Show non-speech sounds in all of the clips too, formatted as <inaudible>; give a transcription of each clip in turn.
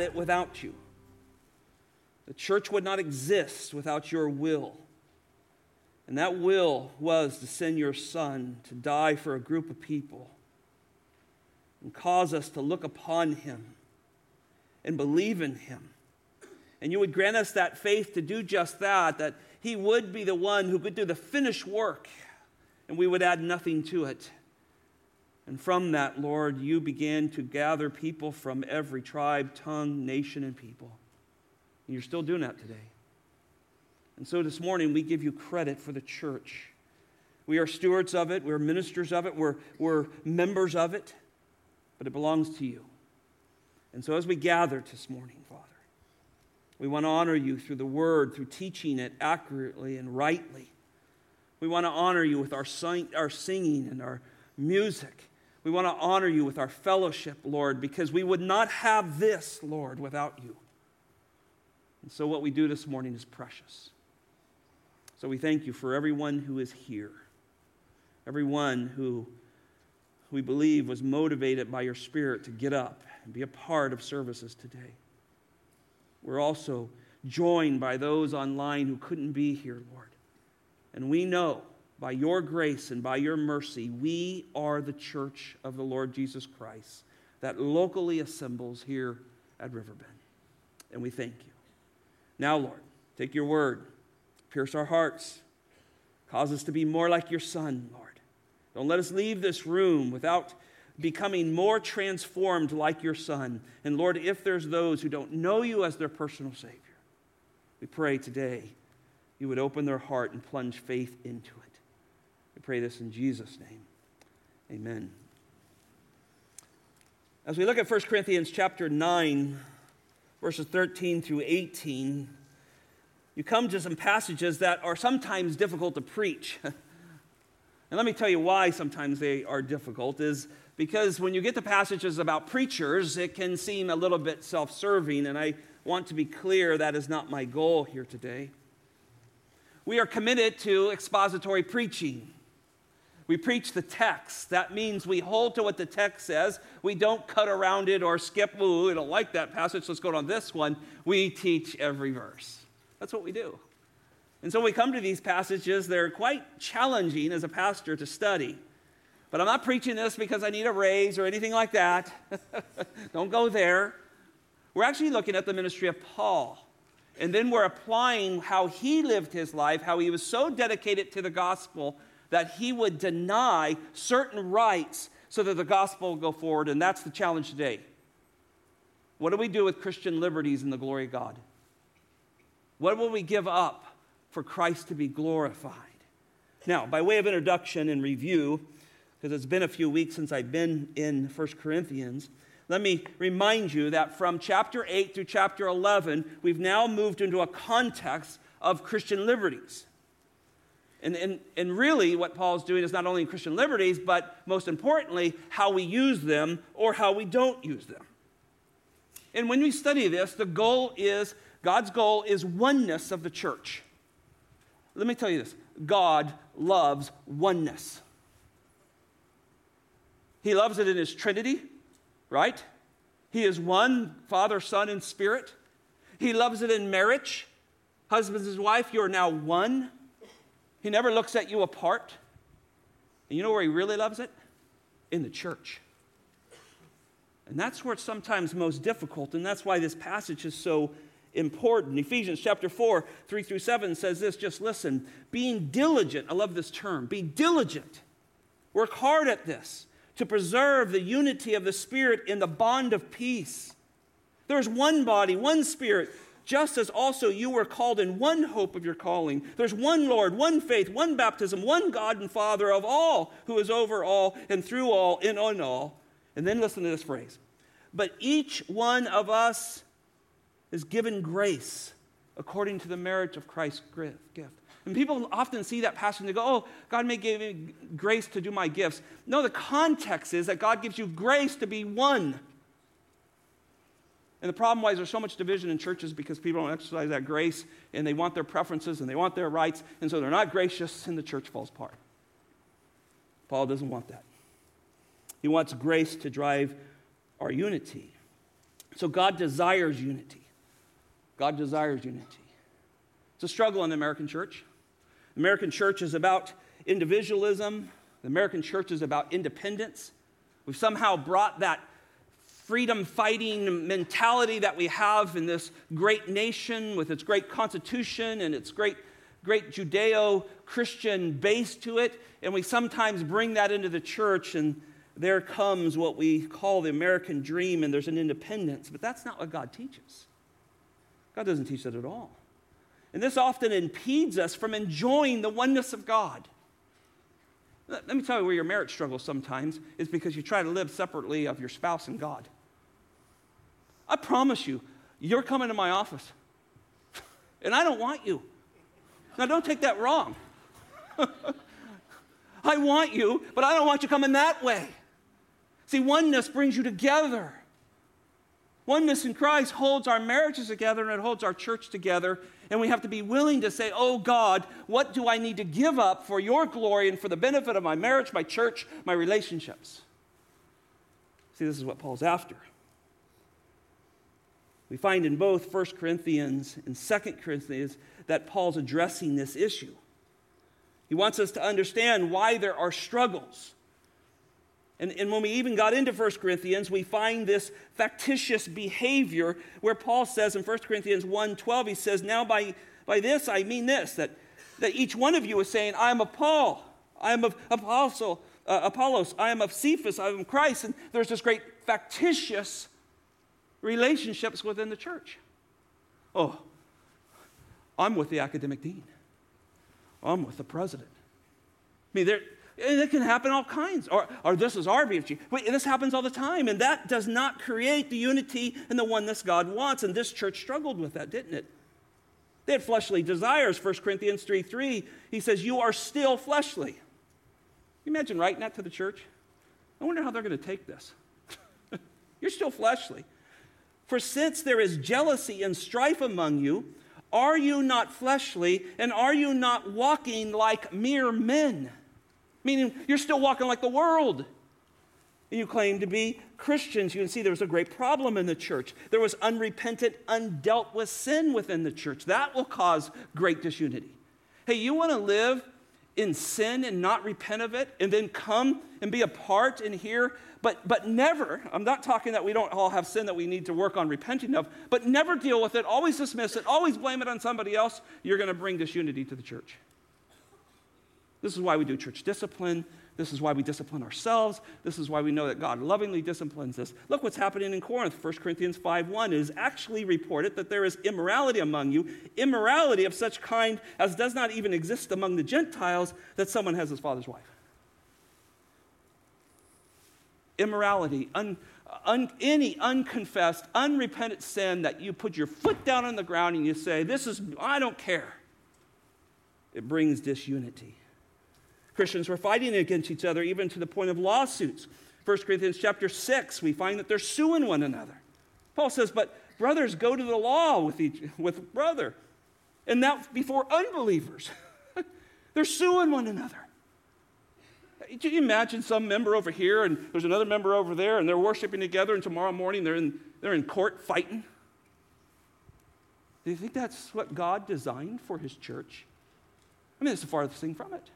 it without you. The church would not exist without your will. And that will was to send your son to die for a group of people and cause us to look upon him and believe in him. And you would grant us that faith to do just that, that he would be the one who could do the finished work and we would add nothing to it. And from that, Lord, you began to gather people from every tribe, tongue, nation, and people. And you're still doing that today. And so this morning, we give you credit for the church. We are stewards of it, we're ministers of it, we're, we're members of it, but it belongs to you. And so as we gather this morning, Father, we want to honor you through the word, through teaching it accurately and rightly. We want to honor you with our, sing, our singing and our music. We want to honor you with our fellowship, Lord, because we would not have this, Lord, without you. And so, what we do this morning is precious. So, we thank you for everyone who is here, everyone who we believe was motivated by your Spirit to get up and be a part of services today. We're also joined by those online who couldn't be here, Lord. And we know by your grace and by your mercy, we are the church of the Lord Jesus Christ that locally assembles here at Riverbend. And we thank you. Now, Lord, take your word, pierce our hearts, cause us to be more like your Son, Lord. Don't let us leave this room without becoming more transformed like your Son. And Lord, if there's those who don't know you as their personal Savior, we pray today you would open their heart and plunge faith into it. Pray this in Jesus' name. Amen. As we look at 1 Corinthians chapter 9, verses 13 through 18, you come to some passages that are sometimes difficult to preach. <laughs> and let me tell you why sometimes they are difficult is because when you get to passages about preachers, it can seem a little bit self-serving, and I want to be clear that is not my goal here today. We are committed to expository preaching. We preach the text. That means we hold to what the text says. We don't cut around it or skip, ooh, we don't like that passage, let's go on this one. We teach every verse. That's what we do. And so we come to these passages, they're quite challenging as a pastor to study. But I'm not preaching this because I need a raise or anything like that. <laughs> don't go there. We're actually looking at the ministry of Paul. And then we're applying how he lived his life, how he was so dedicated to the gospel that he would deny certain rights so that the gospel will go forward. And that's the challenge today. What do we do with Christian liberties in the glory of God? What will we give up for Christ to be glorified? Now, by way of introduction and review, because it's been a few weeks since I've been in 1 Corinthians, let me remind you that from chapter 8 through chapter 11, we've now moved into a context of Christian liberties. And, and, and really, what Paul's doing is not only in Christian liberties, but most importantly, how we use them or how we don't use them. And when we study this, the goal is God's goal is oneness of the church. Let me tell you this God loves oneness. He loves it in His Trinity, right? He is one, Father, Son, and Spirit. He loves it in marriage. Husbands and wife, you are now one. He never looks at you apart. And you know where he really loves it? In the church. And that's where it's sometimes most difficult, and that's why this passage is so important. Ephesians chapter 4, 3 through 7 says this just listen. Being diligent, I love this term, be diligent. Work hard at this to preserve the unity of the Spirit in the bond of peace. There's one body, one Spirit, just as also you were called in one hope of your calling. There's one Lord, one faith, one baptism, one God and Father of all, who is over all and through all and on all. And then listen to this phrase. But each one of us is given grace according to the merit of Christ's gift. And people often see that passage and they go, oh, God may give me grace to do my gifts. No, the context is that God gives you grace to be one. And the problem why is there's so much division in churches because people don't exercise that grace and they want their preferences and they want their rights, and so they're not gracious and the church falls apart. Paul doesn't want that. He wants grace to drive our unity. So God desires unity. God desires unity. It's a struggle in the American church. The American church is about individualism, the American church is about independence. We've somehow brought that freedom fighting mentality that we have in this great nation with its great constitution and its great, great Judeo Christian base to it. And we sometimes bring that into the church, and there comes what we call the American dream, and there's an independence. But that's not what God teaches. God doesn't teach that at all. And this often impedes us from enjoying the oneness of God. Let me tell you where your marriage struggles sometimes is because you try to live separately of your spouse and God. I promise you, you're coming to my office, <laughs> and I don't want you. Now, don't take that wrong. <laughs> I want you, but I don't want you coming that way. See, oneness brings you together. Oneness in Christ holds our marriages together and it holds our church together. And we have to be willing to say, Oh God, what do I need to give up for your glory and for the benefit of my marriage, my church, my relationships? See, this is what Paul's after. We find in both 1 Corinthians and 2 Corinthians that Paul's addressing this issue. He wants us to understand why there are struggles. And, and when we even got into 1 Corinthians, we find this factitious behavior where Paul says in 1 Corinthians 1 12, he says, Now by, by this I mean this, that, that each one of you is saying, I am of Paul, I am of Apostle, uh, Apollos, I am of Cephas, I am Christ. And there's this great factitious relationships within the church. Oh, I'm with the academic dean. I'm with the president. I mean, there, and it can happen all kinds. Or, or this is our VFG. Wait, this happens all the time. And that does not create the unity and the oneness God wants. And this church struggled with that, didn't it? They had fleshly desires. 1 Corinthians 3 3, he says, You are still fleshly. Can you imagine writing that to the church? I wonder how they're going to take this. <laughs> You're still fleshly. For since there is jealousy and strife among you, are you not fleshly and are you not walking like mere men? Meaning you're still walking like the world. And you claim to be Christians. You can see there was a great problem in the church. There was unrepentant, undealt with sin within the church. That will cause great disunity. Hey, you want to live in sin and not repent of it and then come and be a part in here but but never i'm not talking that we don't all have sin that we need to work on repenting of but never deal with it always dismiss it always blame it on somebody else you're going to bring disunity to the church this is why we do church discipline. This is why we discipline ourselves. This is why we know that God lovingly disciplines us. Look what's happening in Corinth. 1 Corinthians 5:1 is actually reported that there is immorality among you, immorality of such kind as does not even exist among the Gentiles, that someone has his father's wife. Immorality, un, un, any unconfessed, unrepentant sin that you put your foot down on the ground and you say, This is, I don't care. It brings disunity. Christians were fighting against each other, even to the point of lawsuits. 1 Corinthians chapter 6, we find that they're suing one another. Paul says, But brothers go to the law with each with brother. And that before unbelievers. <laughs> they're suing one another. Can you imagine some member over here and there's another member over there and they're worshiping together and tomorrow morning they're in, they're in court fighting? Do you think that's what God designed for his church? I mean, it's the farthest thing from it.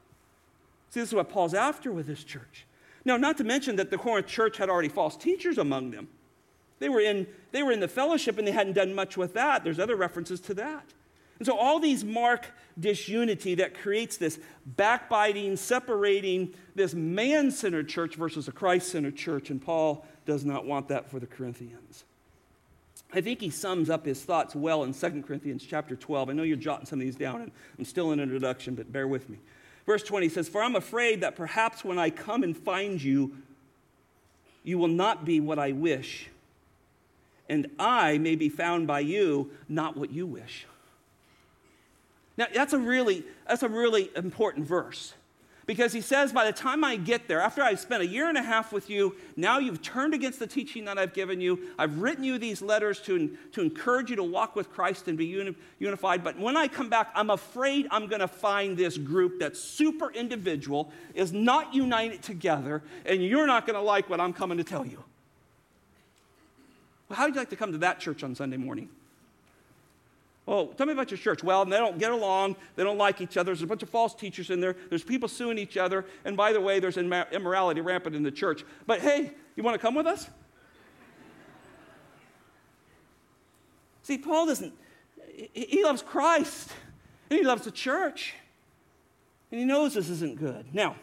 See, this is what Paul's after with this church. Now, not to mention that the Corinth church had already false teachers among them. They were in, they were in the fellowship and they hadn't done much with that. There's other references to that. And so all these mark disunity that creates this backbiting, separating this man centered church versus a Christ centered church. And Paul does not want that for the Corinthians. I think he sums up his thoughts well in 2 Corinthians chapter 12. I know you're jotting some of these down, and I'm still in introduction, but bear with me. Verse 20 says, For I'm afraid that perhaps when I come and find you, you will not be what I wish, and I may be found by you not what you wish. Now, that's a really, that's a really important verse because he says, by the time I get there, after I've spent a year and a half with you, now you've turned against the teaching that I've given you. I've written you these letters to, to encourage you to walk with Christ and be uni- unified. But when I come back, I'm afraid I'm going to find this group that's super individual, is not united together, and you're not going to like what I'm coming to tell you. Well, how would you like to come to that church on Sunday morning? Well, tell me about your church. Well, they don't get along. They don't like each other. There's a bunch of false teachers in there. There's people suing each other. And by the way, there's immorality rampant in the church. But hey, you want to come with us? See, Paul doesn't, he loves Christ and he loves the church. And he knows this isn't good. Now,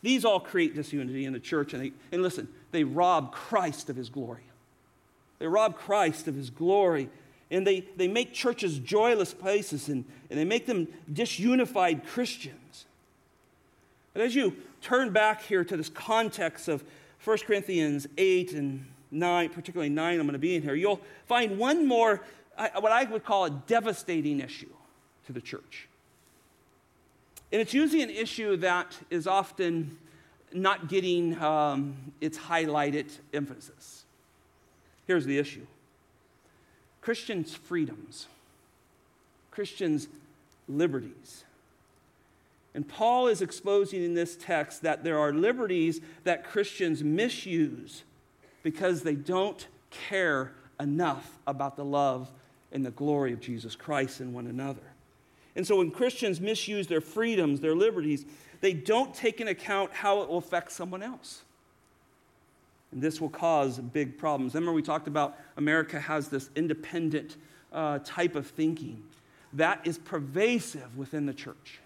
these all create disunity in the church. And, they, and listen, they rob Christ of his glory. They rob Christ of his glory. And they, they make churches joyless places and, and they make them disunified Christians. But as you turn back here to this context of 1 Corinthians 8 and 9, particularly 9, I'm going to be in here, you'll find one more, what I would call a devastating issue to the church. And it's usually an issue that is often not getting um, its highlighted emphasis. Here's the issue Christians' freedoms, Christians' liberties. And Paul is exposing in this text that there are liberties that Christians misuse because they don't care enough about the love and the glory of Jesus Christ in one another. And so when Christians misuse their freedoms, their liberties, they don't take into account how it will affect someone else. And this will cause big problems. Remember, we talked about America has this independent uh, type of thinking that is pervasive within the church.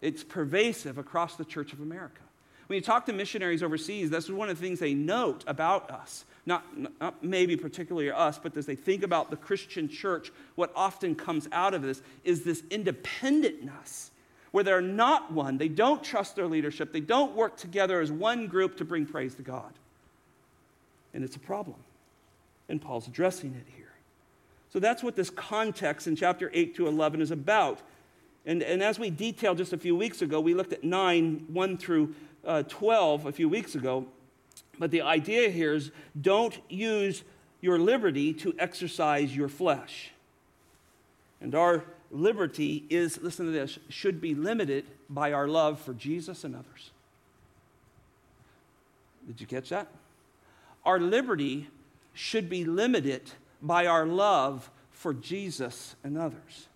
It's pervasive across the Church of America. When you talk to missionaries overseas, that's one of the things they note about us. Not, not, maybe particularly us, but as they think about the Christian church, what often comes out of this is this independentness where they're not one. They don't trust their leadership. They don't work together as one group to bring praise to God. And it's a problem. And Paul's addressing it here. So that's what this context in chapter 8 to 11 is about. And, and as we detailed just a few weeks ago, we looked at 9, 1 through uh, 12 a few weeks ago. But the idea here is don't use your liberty to exercise your flesh. And our liberty is, listen to this, should be limited by our love for Jesus and others. Did you catch that? Our liberty should be limited by our love for Jesus and others.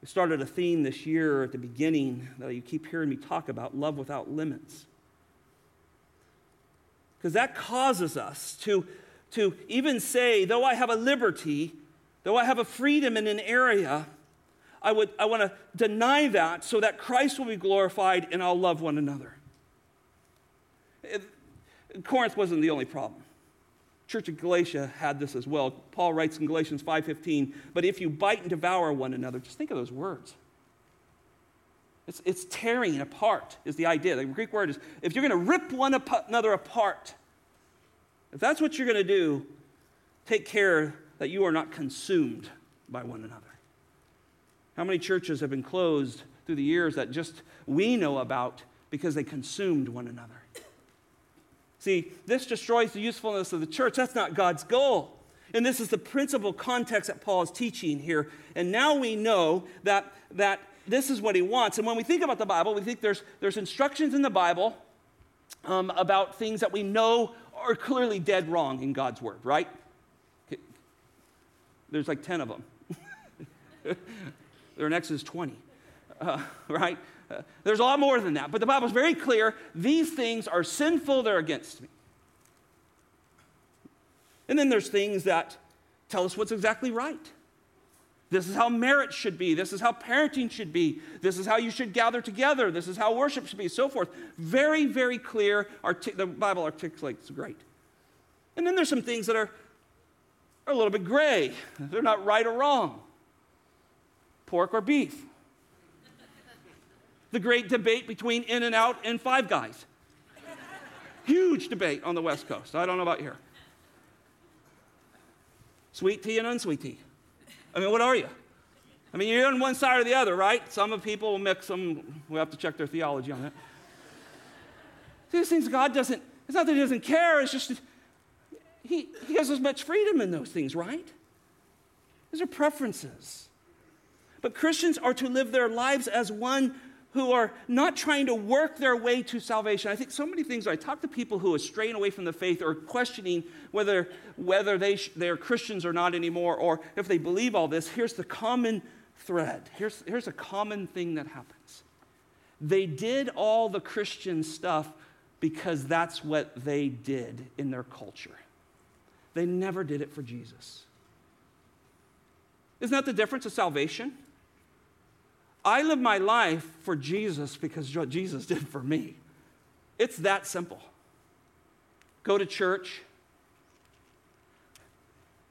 We started a theme this year at the beginning that you keep hearing me talk about love without limits. Because that causes us to, to even say, though I have a liberty, though I have a freedom in an area, I, would, I want to deny that so that Christ will be glorified and I'll love one another. It, Corinth wasn't the only problem. Church of Galatia had this as well. Paul writes in Galatians 5:15, "But if you bite and devour one another, just think of those words. It's, it's tearing apart is the idea. The Greek word is if you're going to rip one another apart, if that's what you're going to do, take care that you are not consumed by one another. How many churches have been closed through the years that just we know about because they consumed one another? See, this destroys the usefulness of the church. That's not God's goal. And this is the principal context that Paul is teaching here. And now we know that, that this is what he wants. And when we think about the Bible, we think there's, there's instructions in the Bible um, about things that we know are clearly dead wrong in God's word, right? There's like 10 of them. <laughs> Their next is 20, uh, right? Uh, there's a lot more than that, but the Bible's very clear. These things are sinful, they're against me. And then there's things that tell us what's exactly right. This is how marriage should be. This is how parenting should be. This is how you should gather together. This is how worship should be, so forth. Very, very clear. Artic- the Bible articulates great. And then there's some things that are, are a little bit gray. They're not right or wrong. Pork or beef. the great debate between In-N-Out and Five Guys. Huge debate on the West Coast. I don't know about here. Sweet tea and unsweet tea. I mean, what are you? I mean, you're on one side or the other, right? Some of people will mix them. We have to check their theology on that. These things God doesn't, it's not that He doesn't care, it's just He, he has as much freedom in those things, right? These are preferences. But Christians are to live their lives as one who are not trying to work their way to salvation. I think so many things. I talk to people who are straying away from the faith or questioning whether, whether they sh- they're Christians or not anymore, or if they believe all this. Here's the common thread. Here's, here's a common thing that happens. They did all the Christian stuff because that's what they did in their culture. They never did it for Jesus. Isn't that the difference of salvation? I live my life for Jesus because what Jesus did for me. It's that simple. Go to church,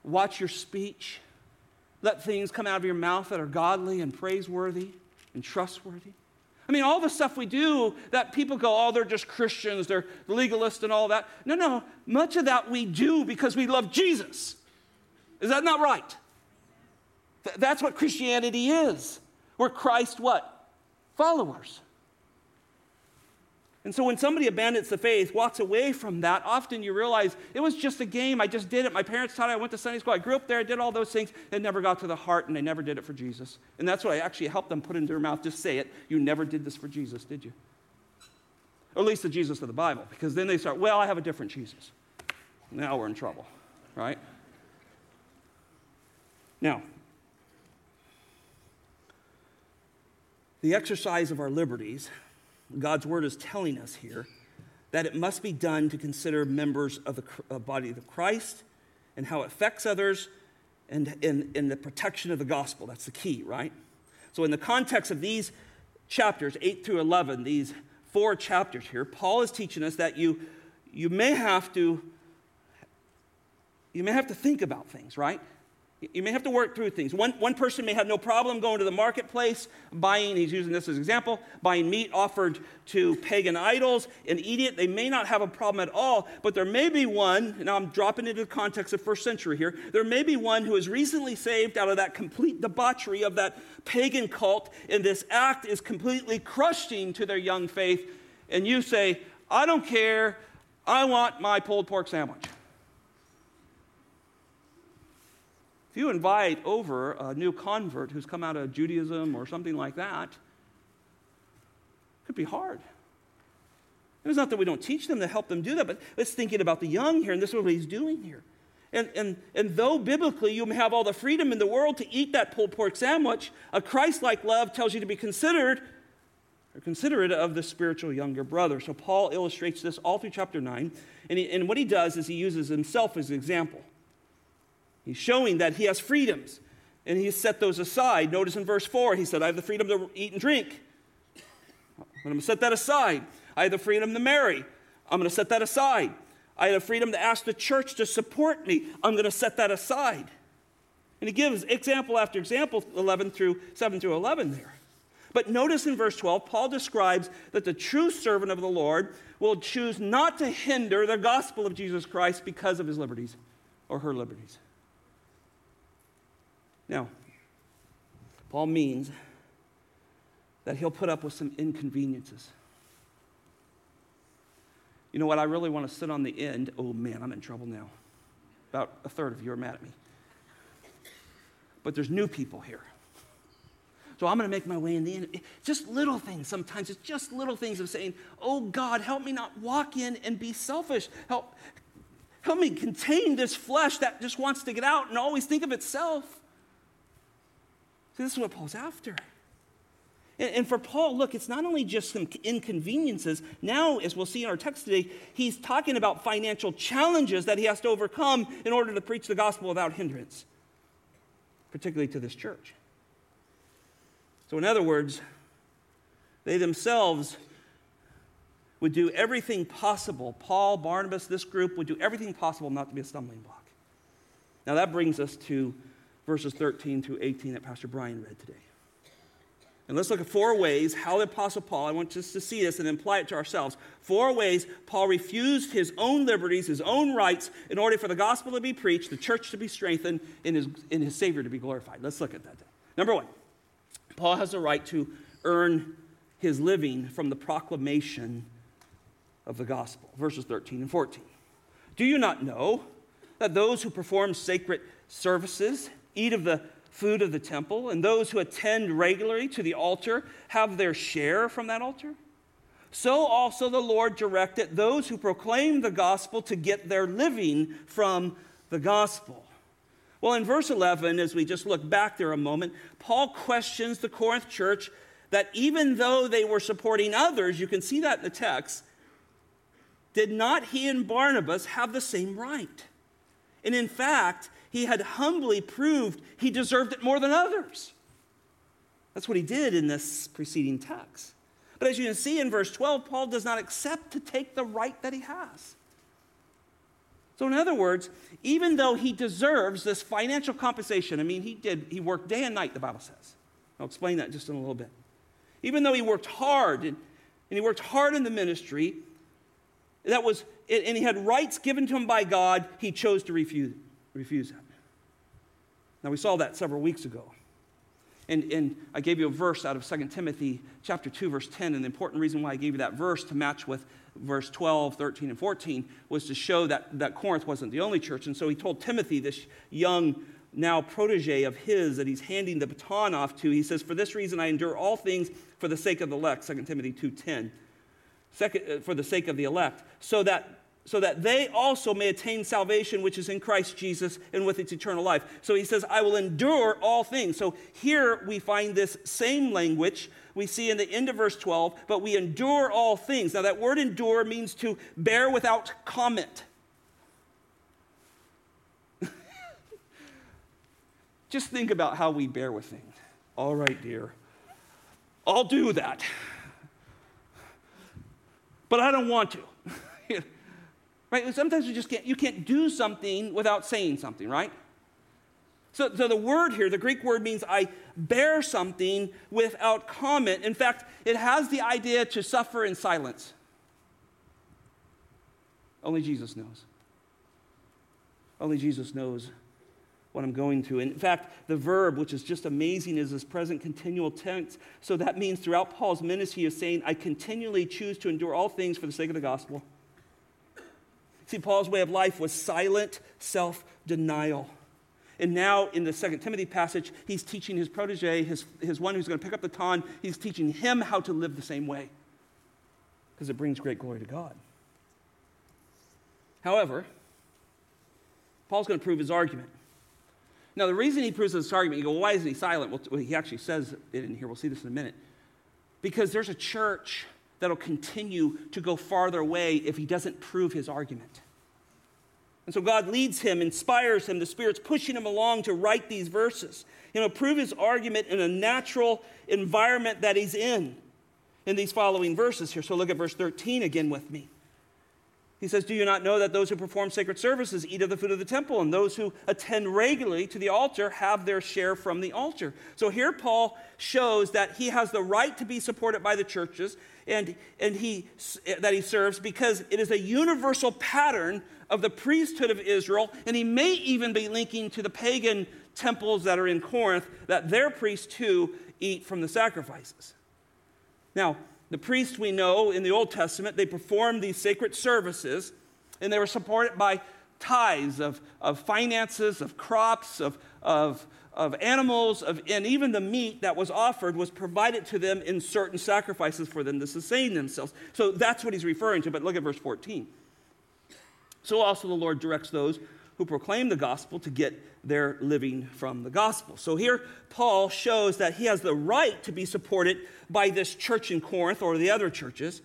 watch your speech, let things come out of your mouth that are godly and praiseworthy and trustworthy. I mean, all the stuff we do that people go, oh, they're just Christians, they're legalists and all that. No, no, much of that we do because we love Jesus. Is that not right? Th- that's what Christianity is. We're Christ what? Followers. And so when somebody abandons the faith, walks away from that, often you realize it was just a game. I just did it. My parents taught it. I went to Sunday school. I grew up there. I did all those things. It never got to the heart, and they never did it for Jesus. And that's what I actually helped them put into their mouth. Just say it. You never did this for Jesus, did you? Or at least the Jesus of the Bible. Because then they start, well, I have a different Jesus. Now we're in trouble, right? Now, the exercise of our liberties God's word is telling us here that it must be done to consider members of the uh, body of Christ and how it affects others and in, the protection of the gospel. That's the key, right? So, in the context of these chapters, 8 through 11, these four chapters here, Paul is teaching us that you, you may have to you may have to think about things, right? You may have to work through things. One, one person may have no problem going to the marketplace, buying, he's using this as an example, buying meat offered to pagan idols and eating it. They may not have a problem at all, but there may be one, now I'm dropping into the context of first century here, there may be one who is recently saved out of that complete debauchery of that pagan cult, and this act is completely crushing to their young faith. And you say, I don't care, I want my pulled pork sandwich. You invite over a new convert who's come out of Judaism or something like that, it could be hard. And it's not that we don't teach them to help them do that, but it's thinking about the young here, and this is what he's doing here. And, and, and though biblically you have all the freedom in the world to eat that pulled pork sandwich, a Christ like love tells you to be considered or considerate of the spiritual younger brother. So Paul illustrates this all through chapter 9. And, he, and what he does is he uses himself as an example. He's showing that he has freedoms, and he set those aside. Notice in verse 4, he said, I have the freedom to eat and drink. I'm going to set that aside. I have the freedom to marry. I'm going to set that aside. I have the freedom to ask the church to support me. I'm going to set that aside. And he gives example after example, 11 through 7 through 11 there. But notice in verse 12, Paul describes that the true servant of the Lord will choose not to hinder the gospel of Jesus Christ because of his liberties or her liberties. Now, Paul means that he'll put up with some inconveniences. You know what? I really want to sit on the end. Oh man, I'm in trouble now. About a third of you are mad at me. But there's new people here. So I'm going to make my way in the end. Just little things sometimes. It's just little things of saying, Oh God, help me not walk in and be selfish. Help, help me contain this flesh that just wants to get out and always think of itself. This is what Paul's after. And for Paul, look, it's not only just some inconveniences. Now, as we'll see in our text today, he's talking about financial challenges that he has to overcome in order to preach the gospel without hindrance, particularly to this church. So, in other words, they themselves would do everything possible. Paul, Barnabas, this group would do everything possible not to be a stumbling block. Now, that brings us to verses 13 through 18 that Pastor Brian read today. And let's look at four ways how the Apostle Paul, I want us to see this and apply it to ourselves. Four ways Paul refused his own liberties, his own rights, in order for the gospel to be preached, the church to be strengthened, and his, and his Savior to be glorified. Let's look at that. Number one, Paul has a right to earn his living from the proclamation of the gospel. Verses 13 and 14. Do you not know that those who perform sacred services eat of the food of the temple, and those who attend regularly to the altar have their share from that altar, so also the Lord directed those who proclaim the gospel to get their living from the gospel. Well, in verse 11, as we just look back there a moment, Paul questions the Corinth church that even though they were supporting others, you can see that in the text, did not he and Barnabas have the same right? And in fact, he had humbly proved he deserved it more than others. That's what he did in this preceding text. But as you can see in verse 12, Paul does not accept to take the right that he has. So, in other words, even though he deserves this financial compensation, I mean, he did, he worked day and night, the Bible says. I'll explain that just in a little bit. Even though he worked hard and, and he worked hard in the ministry, that was, and he had rights given to him by God, he chose to refuse, refuse them. Now, we saw that several weeks ago. And, and I gave you a verse out of 2 Timothy chapter 2, verse 10. And the important reason why I gave you that verse to match with verse 12, 13, and 14 was to show that, that Corinth wasn't the only church. And so he told Timothy, this young now protege of his that he's handing the baton off to, he says, For this reason I endure all things for the sake of the elect, 2 Timothy 2.10. Second, uh, for the sake of the elect, so that so that they also may attain salvation which is in Christ Jesus and with its eternal life. So he says, I will endure all things. So here we find this same language we see in the end of verse 12, but we endure all things. Now, that word endure means to bear without comment. <laughs> Just think about how we bear with things. All right, dear, I'll do that. But I don't want to. Right? Sometimes you just can't, you can't do something without saying something, right? So, so the word here, the Greek word means I bear something without comment. In fact, it has the idea to suffer in silence. Only Jesus knows. Only Jesus knows what I'm going through. In fact, the verb, which is just amazing, is this present continual tense. So that means throughout Paul's ministry of saying, I continually choose to endure all things for the sake of the gospel. See, Paul's way of life was silent self denial. And now, in the Second Timothy passage, he's teaching his protege, his, his one who's going to pick up the baton, he's teaching him how to live the same way because it brings great glory to God. However, Paul's going to prove his argument. Now, the reason he proves this argument, you go, well, why isn't he silent? Well, he actually says it in here. We'll see this in a minute. Because there's a church that'll continue to go farther away if he doesn't prove his argument. And so God leads him, inspires him, the Spirit's pushing him along to write these verses. You know, prove his argument in a natural environment that he's in in these following verses here. So look at verse 13 again with me. He says, Do you not know that those who perform sacred services eat of the food of the temple, and those who attend regularly to the altar have their share from the altar? So here Paul shows that he has the right to be supported by the churches and, and he, eh, that he serves because it is a universal pattern of the priesthood of Israel, and he may even be linking to the pagan temples that are in Corinth that their priests too eat from the sacrifices. Now, the priests we know in the Old Testament, they performed these sacred services, and they were supported by tithes of, of finances, of crops, of, of, of animals, of, and even the meat that was offered was provided to them in certain sacrifices for them to sustain themselves. So that's what he's referring to. But look at verse 14. So also the Lord directs those who proclaim the gospel to get their living from the gospel. So here, Paul shows that he has the right to be supported by this church in Corinth or the other churches,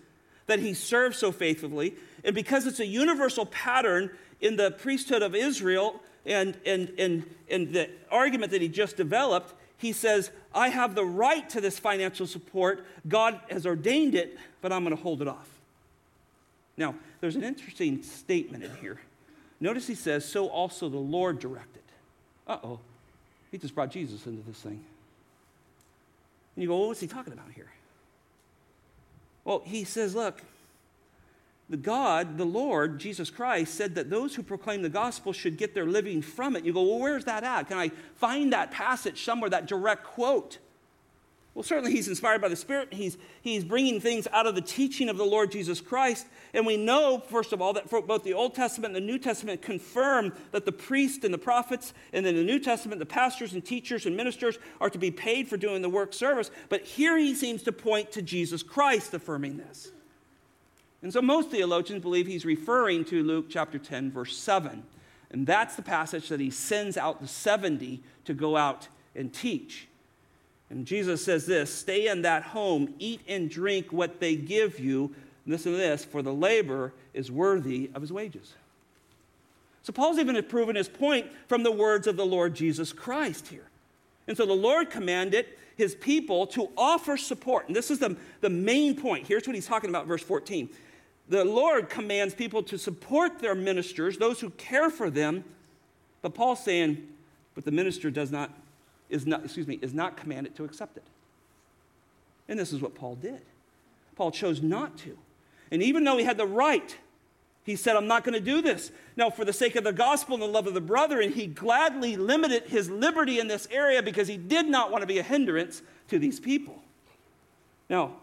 that he serves so faithfully. And because it's a universal pattern in the priesthood of Israel and, and, and, and the argument that he just developed, he says, I have the right to this financial support. God has ordained it, but I'm going to hold it off. Now, there's an interesting statement in here. Notice he says, So also the Lord directed. Uh oh. He just brought Jesus into this thing. And you go, well, what's he talking about here? Well, he says, look, the God, the Lord, Jesus Christ, said that those who proclaim the gospel should get their living from it. You go, well, where's that at? Can I find that passage somewhere, that direct quote? Well, certainly he's inspired by the Spirit. He's, he's bringing things out of the teaching of the Lord Jesus Christ. And we know, first of all, that both the Old Testament and the New Testament confirm that the priests and the prophets, and in the New Testament, the pastors and teachers and ministers are to be paid for doing the work service. But here he seems to point to Jesus Christ affirming this. And so most theologians believe he's referring to Luke chapter 10, verse 7. And that's the passage that he sends out the 70 to go out and teach. And Jesus says this Stay in that home, eat and drink what they give you. Listen to this for the labor is worthy of his wages. So Paul's even proven his point from the words of the Lord Jesus Christ here. And so the Lord commanded his people to offer support. And this is the, the main point. Here's what he's talking about, verse 14. The Lord commands people to support their ministers, those who care for them. But Paul's saying, but the minister does not is not, excuse me, is not commanded to accept it. And this is what Paul did. Paul chose not to. And even though he had the right, he said, I'm not going to do this. Now, for the sake of the gospel and the love of the brother, and he gladly limited his liberty in this area because he did not want to be a hindrance to these people. Now,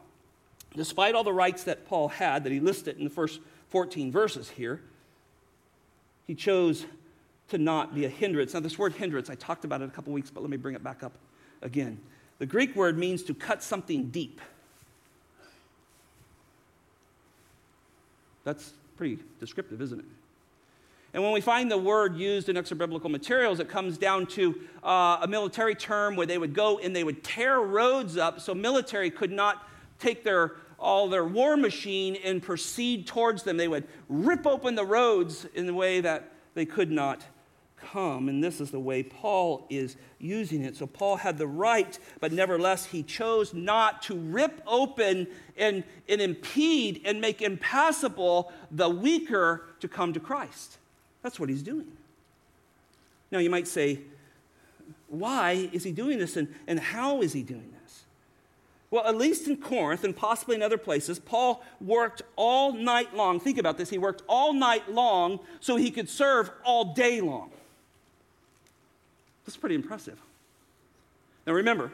despite all the rights that Paul had that he listed in the first 14 verses here, he chose to not be a hindrance. Now, this word hindrance, I talked about it a couple weeks, but let me bring it back up again. The Greek word means to cut something deep. That's pretty descriptive, isn't it? And when we find the word used in extra biblical materials, it comes down to uh, a military term where they would go and they would tear roads up so military could not take their all their war machine and proceed towards them. They would rip open the roads in a way that they could not come. And this is the way Paul is using it. So Paul had the right, but nevertheless, he chose not to rip open and, and impede and make impassable the weaker to come to Christ. That's what he's doing. Now, you might say, why is he doing this and, and how is he doing this? Well, at least in Corinth and possibly in other places, Paul worked all night long. Think about this. He worked all night long so he could serve all day long. That's pretty impressive. Now remember,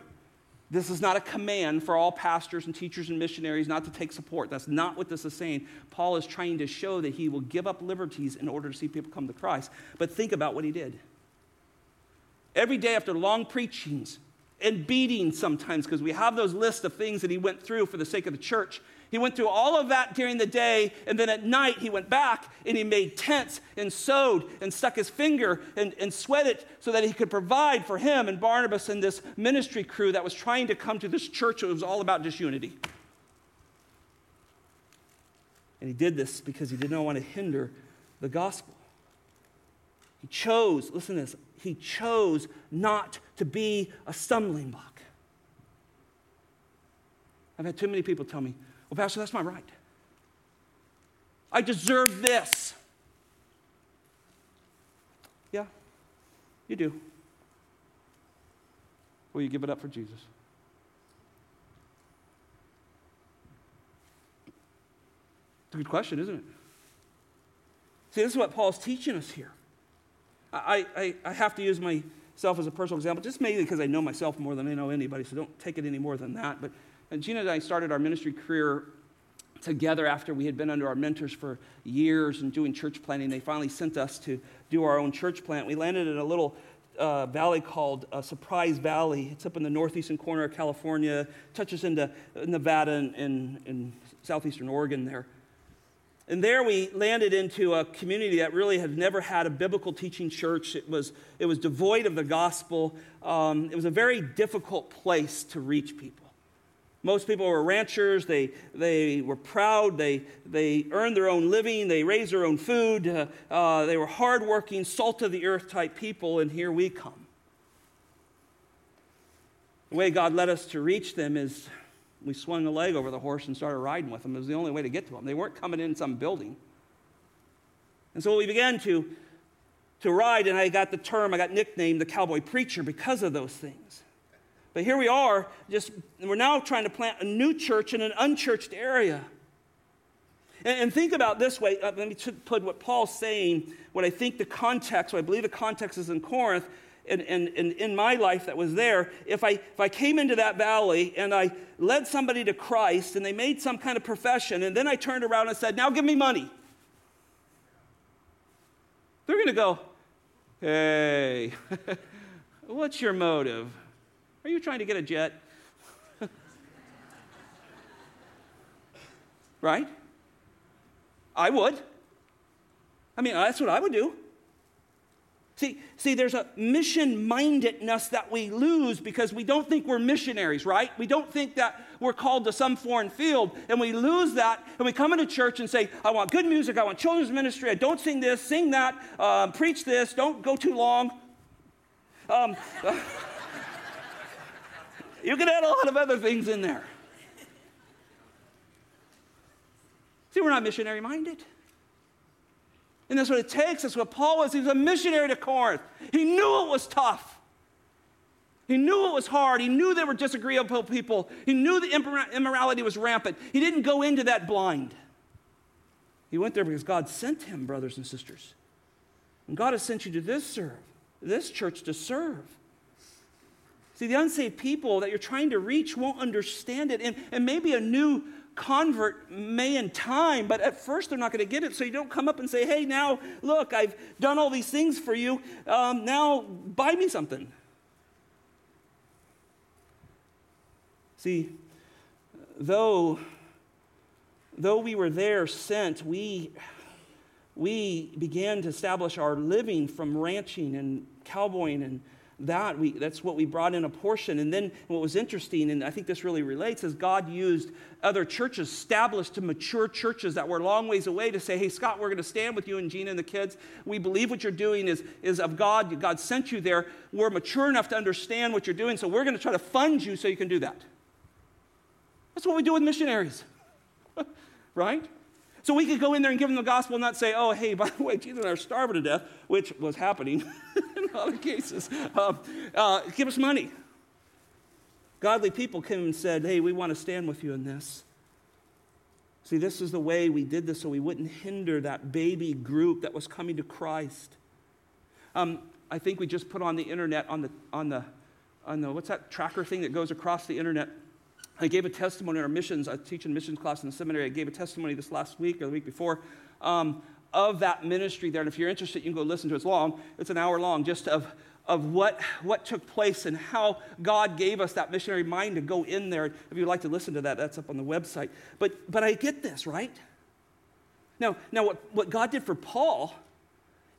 this is not a command for all pastors and teachers and missionaries not to take support. That's not what this is saying. Paul is trying to show that he will give up liberties in order to see people come to Christ. But think about what he did. Every day after long preachings and beating sometimes, because we have those lists of things that he went through for the sake of the church, he went through all of that during the day, and then at night he went back and he made tents and sewed and stuck his finger and, and sweated so that he could provide for him and Barnabas and this ministry crew that was trying to come to this church that was all about disunity. And he did this because he did not want to hinder the gospel. He chose, listen to this, he chose not to be a stumbling block. I've had too many people tell me, well, Pastor, that's my right. I deserve this. Yeah, you do. Will you give it up for Jesus? It's a good question, isn't it? See, this is what Paul's teaching us here. I, I, I have to use myself as a personal example, just mainly because I know myself more than I know anybody, so don't take it any more than that. But and Gina and I started our ministry career together after we had been under our mentors for years and doing church planting. They finally sent us to do our own church plant. We landed in a little uh, valley called uh, Surprise Valley. It's up in the northeastern corner of California, touches into Nevada and, and, and southeastern Oregon there. And there we landed into a community that really had never had a biblical teaching church. It was, it was devoid of the gospel. Um, it was a very difficult place to reach people. Most people were ranchers. They, they were proud. They, they earned their own living. They raised their own food. Uh, uh, they were hardworking, salt of the earth type people, and here we come. The way God led us to reach them is we swung a leg over the horse and started riding with them. It was the only way to get to them. They weren't coming in some building. And so we began to, to ride, and I got the term, I got nicknamed the cowboy preacher because of those things. But here we are, just we're now trying to plant a new church in an unchurched area. And, and think about this way. Uh, let me put what Paul's saying, what I think the context, what I believe the context is in Corinth, and, in my life that was there, if I, if I came into that valley and I led somebody to Christ and they made some kind of profession, and then I turned around and said, Now give me money. They're going to go, Hey, <laughs> what's your motive? Are you trying to get a jet? <laughs> right? I would. I mean, that's what I would do. See, see, there's a mission mindedness that we lose because we don't think we're missionaries, right? We don't think that we're called to some foreign field, and we lose that, and we come into church and say, I want good music, I want children's ministry, I don't sing this, sing that, uh, preach this, don't go too long. Um, <laughs> you can add a lot of other things in there. See, we're not missionary minded. And that's what it takes. That's what Paul was. He was a missionary to Corinth. He knew it was tough. He knew it was hard. He knew there were disagreeable people. He knew the immorality was rampant. He didn't go into that blind. He went there because God sent him, brothers and sisters. And God has sent you to this serve, this church to serve. See, the unsaved people that you're trying to reach won't understand it. And, and maybe a new convert may in time, but at first they're not going to get it. So you don't come up and say, hey, now look, I've done all these things for you. Um, now buy me something. See, though, though we were there sent, we, we began to establish our living from ranching and cowboying and that we, that's what we brought in a portion. And then what was interesting and i think this really relates is god used other churches established to mature churches that were a long ways away to say hey scott we're going to stand with you and gina and the kids. We believe what you're doing is, is of god. God sent you there. We're mature enough to understand what you're doing so we're going to try to fund you so you can do that. That's what we do with missionaries. <laughs> Right so we could go in there and give them the gospel and not say, oh, hey, by the <laughs> way, Jesus and I are starving to death, which was happening <laughs> in other cases. Um, uh, give us money. Godly people came and said, hey, we want to stand with you in this. See, this is the way we did this so we wouldn't hinder that baby group that was coming to Christ. Um, I think we just put on the internet, on the, on the, on the, what's that tracker thing that goes across the internet? I gave a testimony in our missions, I teach in missions class in the seminary. I gave a testimony this last week or the week before um, of that ministry there. And if you're interested, you can go listen to it. It's long, it's an hour long, just of, of what, what took place and how God gave us that missionary mind to go in there. If you'd like to listen to that, that's up on the website. But, but I get this, right? Now, now what, what God did for Paul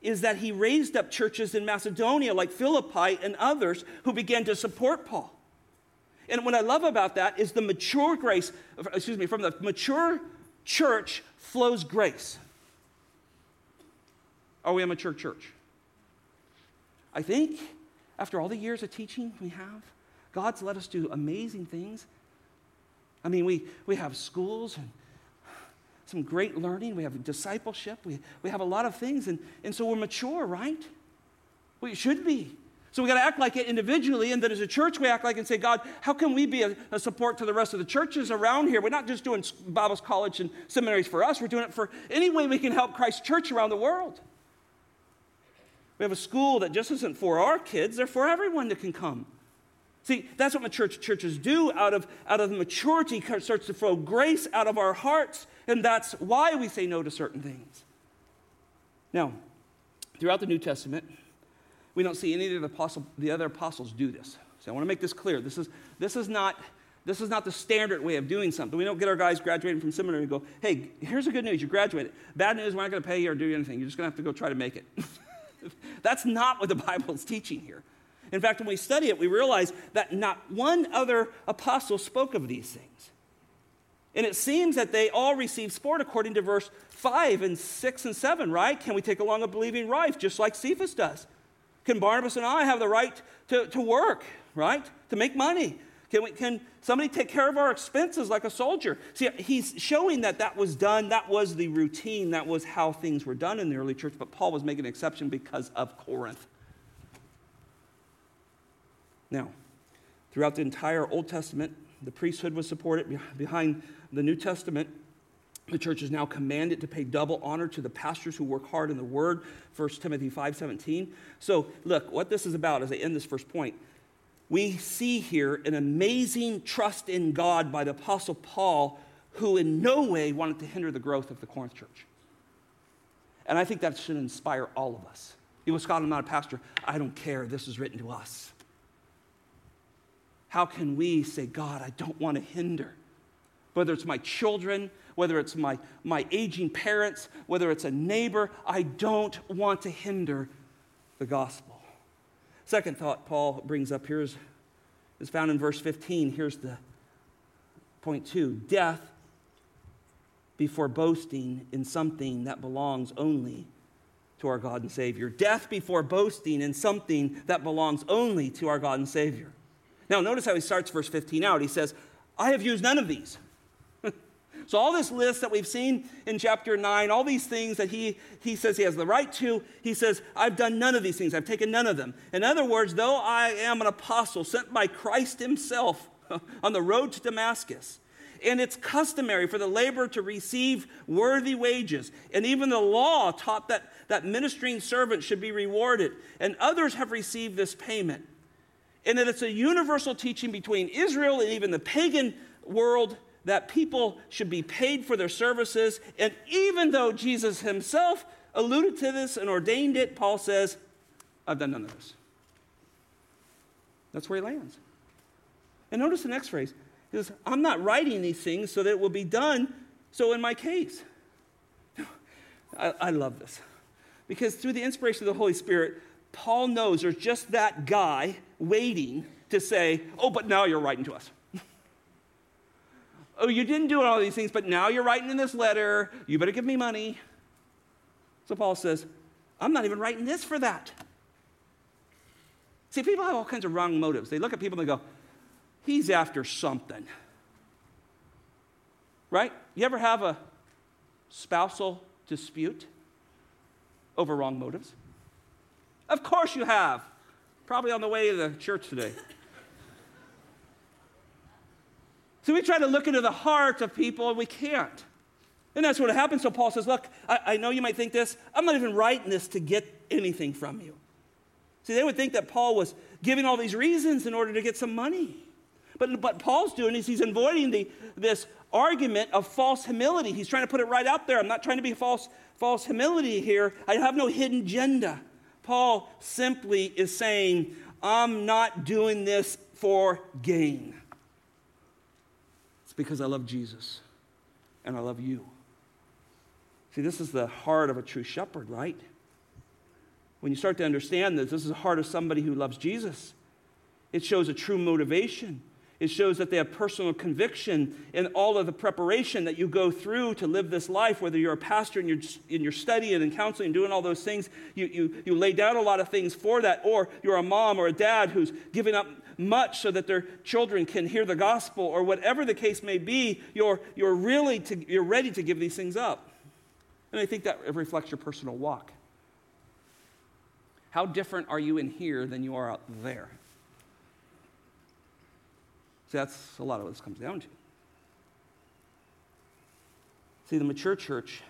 is that he raised up churches in Macedonia like Philippi and others who began to support Paul. And what I love about that is the mature grace, excuse me, from the mature church flows grace. Are we a mature church? I think after all the years of teaching we have, God's let us do amazing things. I mean, we, we have schools and some great learning, we have discipleship, we, we have a lot of things, and, and so we're mature, right? We should be. So we got to act like it individually, and then as a church, we act like and say, God, how can we be a, a, support to the rest of the churches around here? We're not just doing Bible's college and seminaries for us, we're doing it for any way we can help Christ Church around the world. We have a school that just isn't for our kids, they're for everyone that can come. See, that's what mature churches do. Out of, out of the maturity starts to flow grace out of our hearts, and that's why we say no to certain things. Now, throughout the New Testament, we don't see any of the, apostle, the other apostles do this. So I want to make this clear. This is, this is not this is not the standard way of doing something. We don't get our guys graduating from seminary and go, hey, here's the good news, you graduated. Bad news, we're not going to pay you or do anything. You're just going to have to go try to make it. <laughs> That's not what the Bible is teaching here. In fact, when we study it, we realize that not one other apostle spoke of these things. And it seems that they all received sport according to verse 5 and 6 and 7, right? Can we take along a believing wife just like Cephas does? Can Barnabas and I have the right to, to work, right? To make money? Can, we, can somebody take care of our expenses like a soldier? See, he's showing that that was done, that was the routine, that was how things were done in the early church, but Paul was making an exception because of Corinth. Now, throughout the entire Old Testament, the priesthood was supported behind the New Testament. The church is now commanded to pay double honor to the pastors who work hard in the word, 1 Timothy 5:17. So, look, what this is about as I end this first point, we see here an amazing trust in God by the apostle Paul who in no way wanted to hinder the growth of the Corinth church. And I think that should inspire all of us. You know, Scott, I'm not a pastor. I don't care. This is written to us. How can we say, God, I don't want to hinder? Whether it's my children, whether it's my, my aging parents, whether it's a neighbor, I don't want to hinder the gospel. Second thought Paul brings up here is, is found in verse 15. Here's the point two death before boasting in something that belongs only to our God and Savior. Death before boasting in something that belongs only to our God and Savior. Now, notice how he starts verse 15 out. He says, I have used none of these. So, all this list that we've seen in chapter 9, all these things that he, he says he has the right to, he says, I've done none of these things. I've taken none of them. In other words, though I am an apostle sent by Christ himself <laughs> on the road to Damascus, and it's customary for the laborer to receive worthy wages. And even the law taught that, that ministering servants should be rewarded. And others have received this payment. And that it's a universal teaching between Israel and even the pagan world that people should be paid for their services. And even though Jesus himself alluded to this and ordained it, Paul says, I've done none of this. That's where he lands. And notice the next phrase. He says, I'm not writing these things so that it will be done so in my case. <laughs> I, I love this. Because through the inspiration of the Holy Spirit, Paul knows there's just that guy waiting to say, Oh, but now you're writing to us oh, you didn't do all these things, but now you're writing in this letter. You better give me money. So Paul says, I'm not even writing this for that. See, people have all kinds of wrong motives. They look at people and they go, he's after something. Right? You ever have a spousal dispute over wrong motives? Of course you have. Probably on the way to the church today. So we try to look into the heart of people and we can't. And that's what happens. So Paul says, Look, I, I, know you might think this. I'm not even writing this to get anything from you. See, they would think that Paul was giving all these reasons in order to get some money. But what Paul's doing is he's avoiding the, this argument of false humility. He's trying to put it right out there. I'm not trying to be false, false humility here. I have no hidden agenda. Paul simply is saying, I'm not doing this for gain because I love Jesus and I love you. See, this is the heart of a true shepherd, right? When you start to understand this, this is the heart of somebody who loves Jesus. It shows a true motivation. It shows that they have personal conviction in all of the preparation that you go through to live this life, whether you're a pastor and you're, in your studying and counseling and doing all those things. You, you, you lay down a lot of things for that, or you're a mom or a dad who's giving up much so that their children can hear the gospel, or whatever the case may be, you're, you're really to, you're ready to give these things up. And I think that reflects your personal walk. How different are you in here than you are out there? See, that's a lot of what this comes down to. See, the mature church,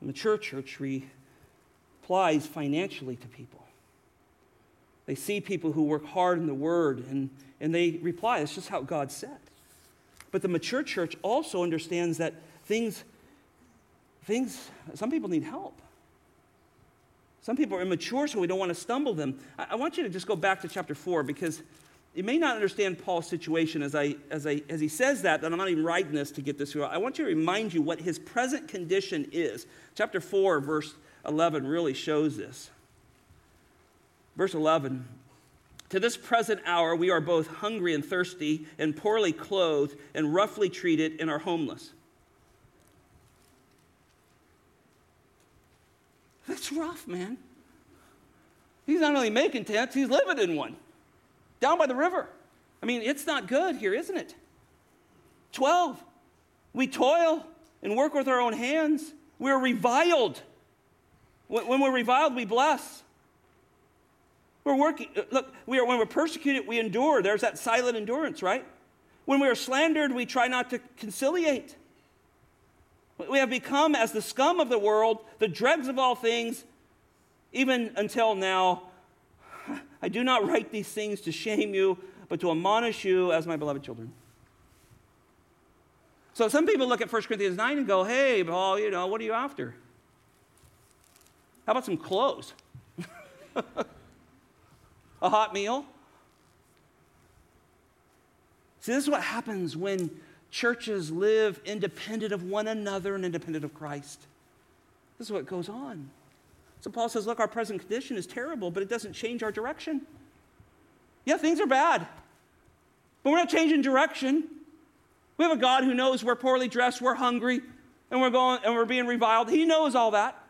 the mature church replies financially to people. They see people who work hard in the word and, and they reply, it's just how God said. But the mature church also understands that things, things, some people need help. Some people are immature, so we don't want to stumble them. I, I want you to just go back to chapter 4 because you may not understand Paul's situation as, I, as, I, as he says that, that I'm not even writing this to get this through. I want to remind you what his present condition is. Chapter 4, verse 11 really shows this. Verse 11 To this present hour, we are both hungry and thirsty, and poorly clothed, and roughly treated, and are homeless. That's rough, man. He's not only making tents, he's living in one down by the river. I mean, it's not good here, isn't it? 12. We toil and work with our own hands. We're reviled. When we're reviled, we bless. We're working, uh, look, we are, when we're persecuted, we endure. There's that silent endurance, right? When we are slandered, we try not to conciliate. We have become as the scum of the world, the dregs of all things, even until now. <laughs> I do not write these things to shame you, but to admonish you as my beloved children. So some people look at 1 Corinthians 9 and go, hey, Paul, you know, what are you after? How about some clothes? <laughs> A hot meal? See, this is what happens when churches live independent of one another and independent of Christ. This is what goes on. So Paul says, look, our present condition is terrible, but it doesn't change our direction. Yeah, things are bad, but we're not changing direction. We have a God who knows we're poorly dressed, we're hungry, and we're going and we're being reviled. He knows all that.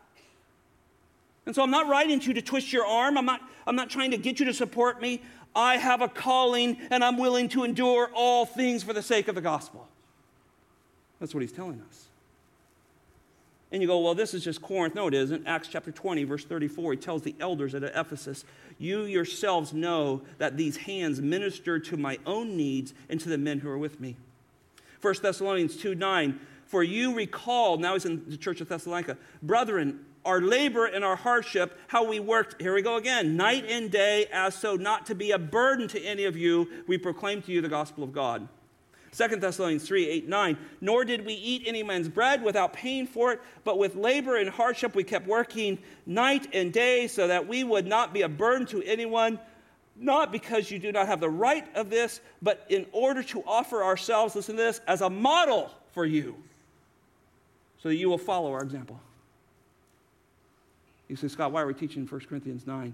And so I'm not writing to you to twist your arm. I'm not, I'm not trying to get you to support me. I have a calling and I'm willing to endure all things for the sake of the gospel. That's what he's telling us. And you go, well, this is just Corinth. No, it isn't. Acts chapter 20, verse 34, he tells the elders at Ephesus, You yourselves know that these hands ministered to my own needs and to the men who are with me. 1 Thessalonians 2 9, For you recall, now he's in the church of Thessalonica, brethren, our labor and our hardship, how we worked, here we go again, night and day, as so not to be a burden to any of you, we proclaim to you the gospel of God. 2 Thessalonians 3 8, 9. Nor did we eat any man's bread without paying for it, but with labor and hardship we kept working night and day so that we would not be a burden to anyone, not because you do not have the right of this, but in order to offer ourselves, listen to this, as a model for you, so that you will follow our example. You say, Scott, why are we teaching 1 Corinthians 9?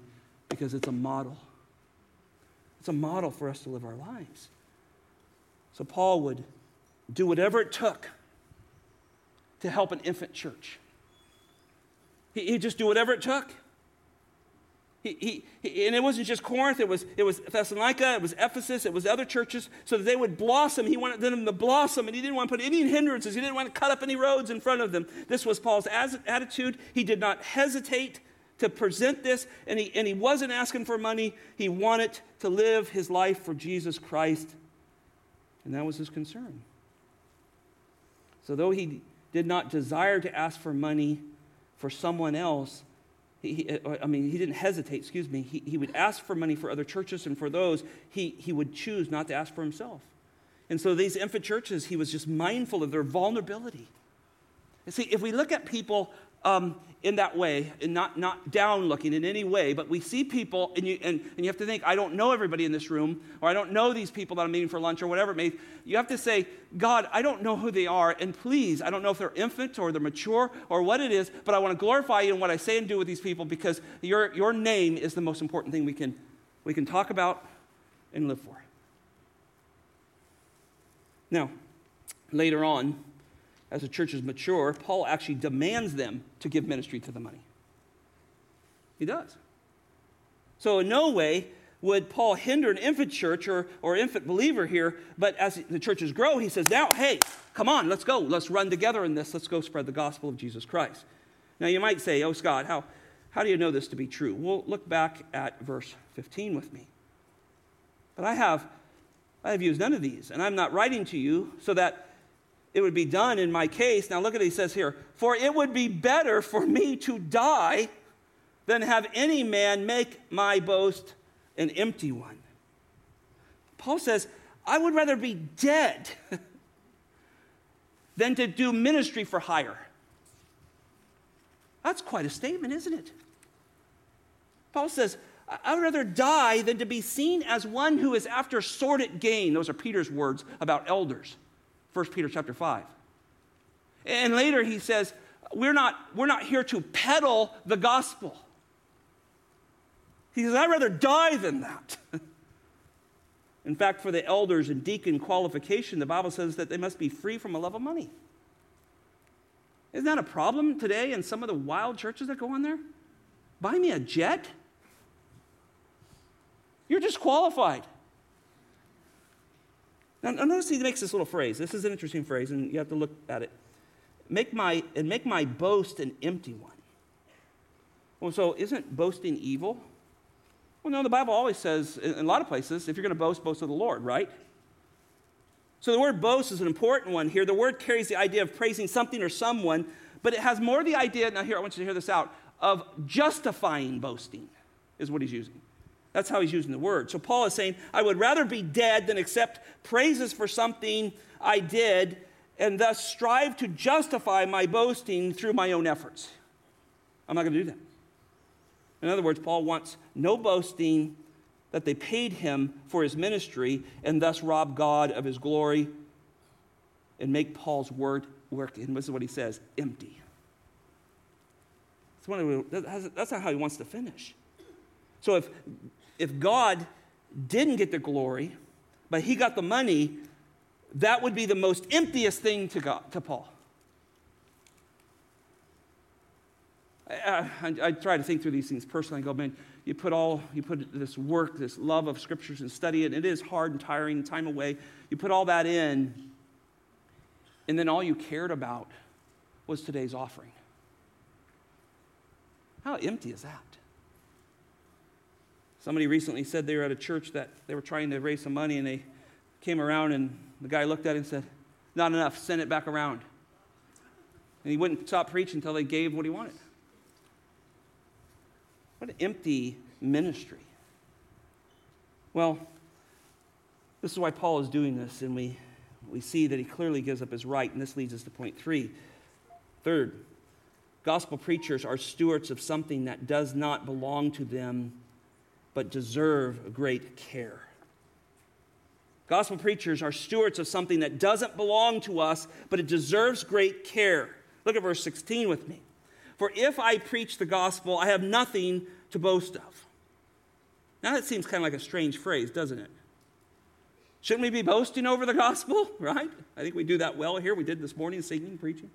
Because it's a model. It's a model for us to live our lives. So Paul would do whatever it took to help an infant church. He, would just do whatever it took. He, he, and it wasn't just Corinth, it was, it was Thessalonica, it was Ephesus, it was other churches, so that they would blossom. He wanted them to blossom, and he didn't want to put any hindrances. He didn't want to cut up any roads in front of them. This was Paul's attitude. He did not hesitate to present this, and he, and he wasn't asking for money. He wanted to live his life for Jesus Christ and that was his concern. So, though he did not desire to ask for money for someone else, he, he, uh, I mean, he didn't hesitate, excuse me. He, he would ask for money for other churches, and for those, he, he would choose not to ask for himself. And so, these infant churches, he was just mindful of their vulnerability. And see, if we look at people um, in that way, and not, not down looking in any way, but we see people, and you, and, and you have to think, I don't know everybody in this room, or I don't know these people that I'm meeting for lunch, or whatever it may You have to say, God, I don't know who they are, and please, I don't know if they're infant or they're mature or what it is, but I want to glorify you in what I say and do with these people because your, your name is the most important thing we can, we can talk about and live for. Now, later on, as the church is mature, Paul actually demands them to give ministry to the money. He does. So, in no way would Paul hinder an infant church or, or infant believer here, but as the churches grow, he says, now, hey, come on, let's go. Let's run together in this. Let's go spread the gospel of Jesus Christ. Now, you might say, oh, Scott, how, how do you know this to be true? Well, look back at verse 15 with me. But I have, I have used none of these, and I'm not writing to you so that it would be done in my case. Now look at what he says here. For it would be better for me to die than have any man make my boast an empty one. Paul says, I would rather be dead <laughs> than to do ministry for hire. That's quite a statement, isn't it? Paul says, I would rather die than to be seen as one who is after sordid gain. Those are Peter's words about elders. 1 Peter chapter 5. And later he says, we're not, we're not here to peddle the gospel. He says, I'd rather die than that. <laughs> In fact, for the elders and deacon qualification, the Bible says that they must be free from a love of money. Isn't that a problem today in some of the wild churches that go on there? Buy me a jet? You're disqualified. Now, notice he makes this little phrase. This is an interesting phrase, and you have to look at it. Make my, and make my boast an empty one. Well, so isn't boasting evil? Well, no, the Bible always says, in a lot of places, if you're going to boast, boast of the Lord, right? So the word boast is an important one here. The word carries the idea of praising something or someone, but it has more the idea, now here, I want you to hear this out, of justifying boasting, is what he's using. That's how he's using the word. So Paul is saying, I would rather be dead than accept praises for something I did and thus strive to justify my boasting through my own efforts. I'm not going to do that. In other words, Paul wants no boasting that they paid him for his ministry and thus rob God of his glory and make Paul's word work, and this is what he says, empty. That's not how he wants to finish. So if, if God didn't get the glory, but he got the money, that would be the most emptiest thing to, God, to Paul. I, I, I, try to think through these things personally. I go, man, you put all, you put this work, this love of scriptures and study it. And it is hard and tiring, time away. You put all that in, and then all you cared about was today's offering. How empty is that? Somebody recently said they were at a church that they were trying to raise some money, and they came around, and the guy looked at it and said, Not enough, send it back around. And he wouldn't stop preaching until they gave what he wanted. What an empty ministry. Well, this is why Paul is doing this, and we, we see that he clearly gives up his right, and this leads us to point three. Third, gospel preachers are stewards of something that does not belong to them, but deserve great care. Gospel preachers are stewards of something that doesn't belong to us, but it deserves great care. Look at verse 16 with me. For if I preach the gospel, I have nothing to boast of. Now that seems kind of like a strange phrase, doesn't it? Shouldn't we be boasting over the gospel, <laughs> right? I think we do that well here. We did this morning, singing, preaching.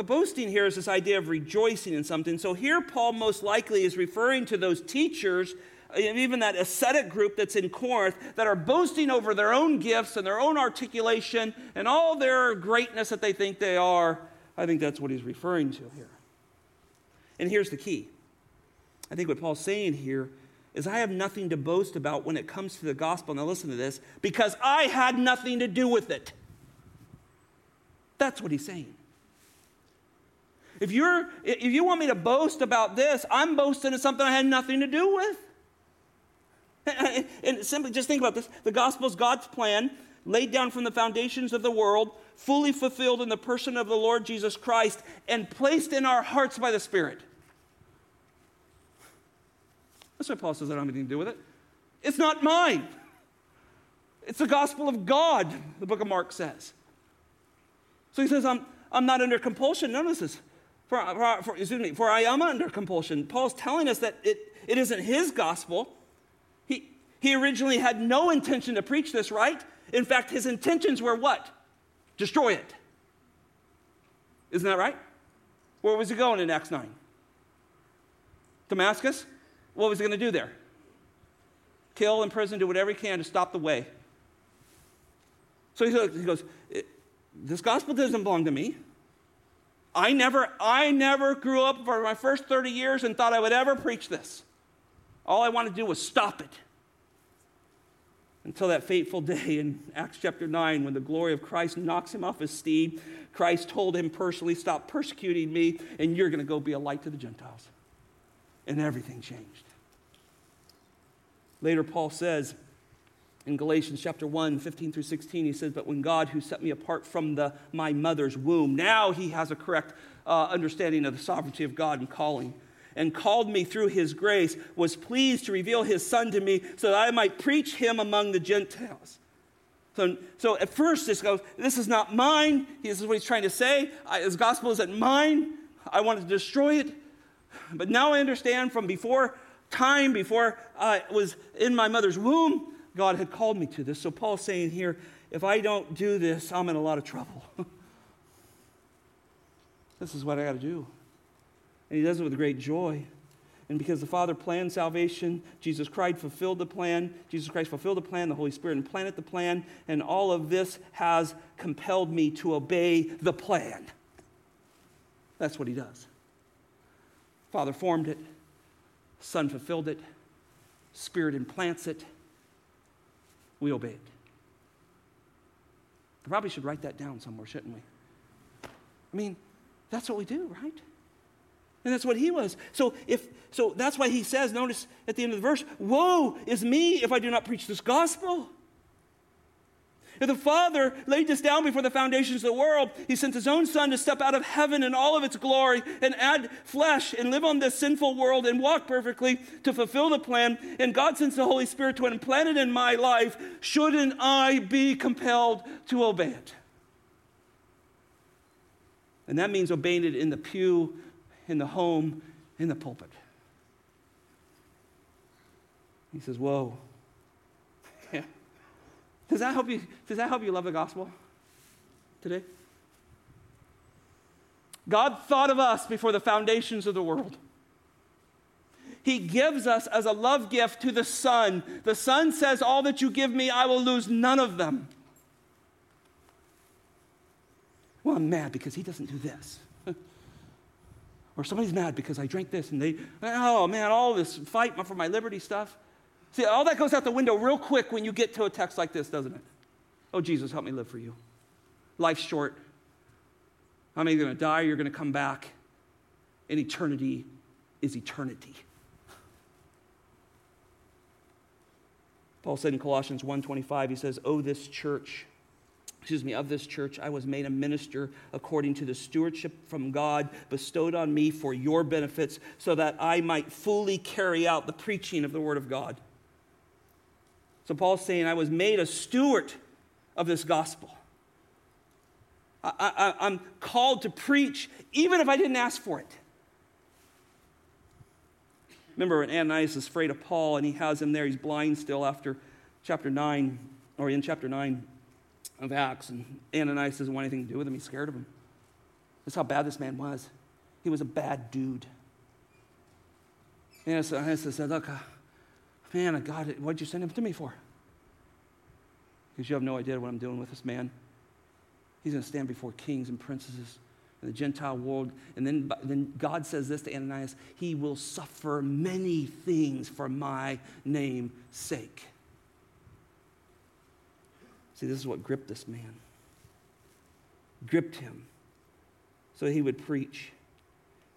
But boasting here is this idea of rejoicing in something. So here, Paul most likely is referring to those teachers, even that ascetic group that's in Corinth, that are boasting over their own gifts and their own articulation and all their greatness that they think they are I think that's what he's referring to here. And here's the key I think what Paul's saying here is I have nothing to boast about when it comes to the gospel. Now, listen to this because I had nothing to do with it. That's what he's saying. If, you're, if you want me to boast about this, I'm boasting of something I had nothing to do with. <laughs> And simply just think about this the gospel is God's plan laid down from the foundations of the world, fully fulfilled in the person of the Lord Jesus Christ, and placed in our hearts by the Spirit. That's why Paul says I don't have anything to do with it. It's not mine. It's the gospel of God, the book of Mark says. So he says, I'm, I'm not under compulsion. Notice this. For, for, for, excuse me, for I am under compulsion. Paul's telling us that it, it isn't his gospel. He, he originally had no intention to preach this, right? In fact, his intentions were what? Destroy it. Isn't that right? Where was he going in Acts 9? Damascus? What was he going to do there? Kill, imprison, do whatever he can to stop the way. So he goes, This gospel doesn't belong to me. I never, I never grew up for my first 30 years and thought I would ever preach this. All I wanted to do was stop it until that fateful day in Acts chapter 9 when the glory of Christ knocks him off his steed. Christ told him personally, Stop persecuting me, and you're going to go be a light to the Gentiles. And everything changed. Later, Paul says in Galatians chapter 1, 15 through 16, he says, But when God, who set me apart from the, my mother's womb, now he has a correct uh, understanding of the sovereignty of God and calling and called me through his grace, was pleased to reveal his son to me so that I might preach him among the Gentiles. So, so at first, this goes, This is not mine. This is what he's trying to say. I, his gospel isn't mine. I wanted to destroy it. But now I understand from before time, before I was in my mother's womb, God had called me to this. So Paul's saying here, if I don't do this, I'm in a lot of trouble. <laughs> this is what I got to do. And he does it with great joy. And because the Father planned salvation, Jesus Christ fulfilled the plan. Jesus Christ fulfilled the plan, the Holy Spirit implanted the plan, and all of this has compelled me to obey the plan. That's what he does. Father formed it, Son fulfilled it, Spirit implants it we obeyed. We probably should write that down somewhere, shouldn't we? I mean, that's what we do, right? And that's what he was. So if so that's why he says, notice at the end of the verse, woe is me if I do not preach this gospel. If the Father laid this down before the foundations of the world, He sent His own Son to step out of heaven in all of its glory and add flesh and live on this sinful world and walk perfectly to fulfill the plan. And God sends the Holy Spirit to implant it in my life. Shouldn't I be compelled to obey it? And that means obeying it in the pew, in the home, in the pulpit. He says, Woe. Does that help you, does that help you love the gospel today? God thought of us before the foundations of the world. He gives us as a love gift to the Son. The Son says, All that you give me, I will lose none of them. Well, I'm mad because he doesn't do this. <laughs> or somebody's mad because I drank this and they, oh man, all this fight for my liberty stuff. See, all that goes out the window real quick when you get to a text like this, doesn't it? Oh, Jesus, help me live for you. Life's short. I'm either going to die or you're going to come back. And eternity is eternity. Paul said in Colossians 1:25, he says, "Oh, this church, excuse me, of this church, I was made a minister according to the stewardship from God bestowed on me for your benefits, so that I might fully carry out the preaching of the word of God." So Paul's saying, I was made a steward of this gospel. I, am called to preach even if I didn't ask for it. Remember when Ananias is afraid of Paul and he has him there, he's blind still after chapter 9, or in chapter 9 of Acts, and Ananias doesn't want anything to do with him, he's scared of him. That's how bad this man was. He was a bad dude. And Ananias said, Look, uh, Man, God, what'd you send him to me for? Because you have no idea what I'm doing with this man. He's going to stand before kings and princesses in the Gentile world. And then, then God says this to Ananias He will suffer many things for my name's sake. See, this is what gripped this man. Gripped him so he would preach.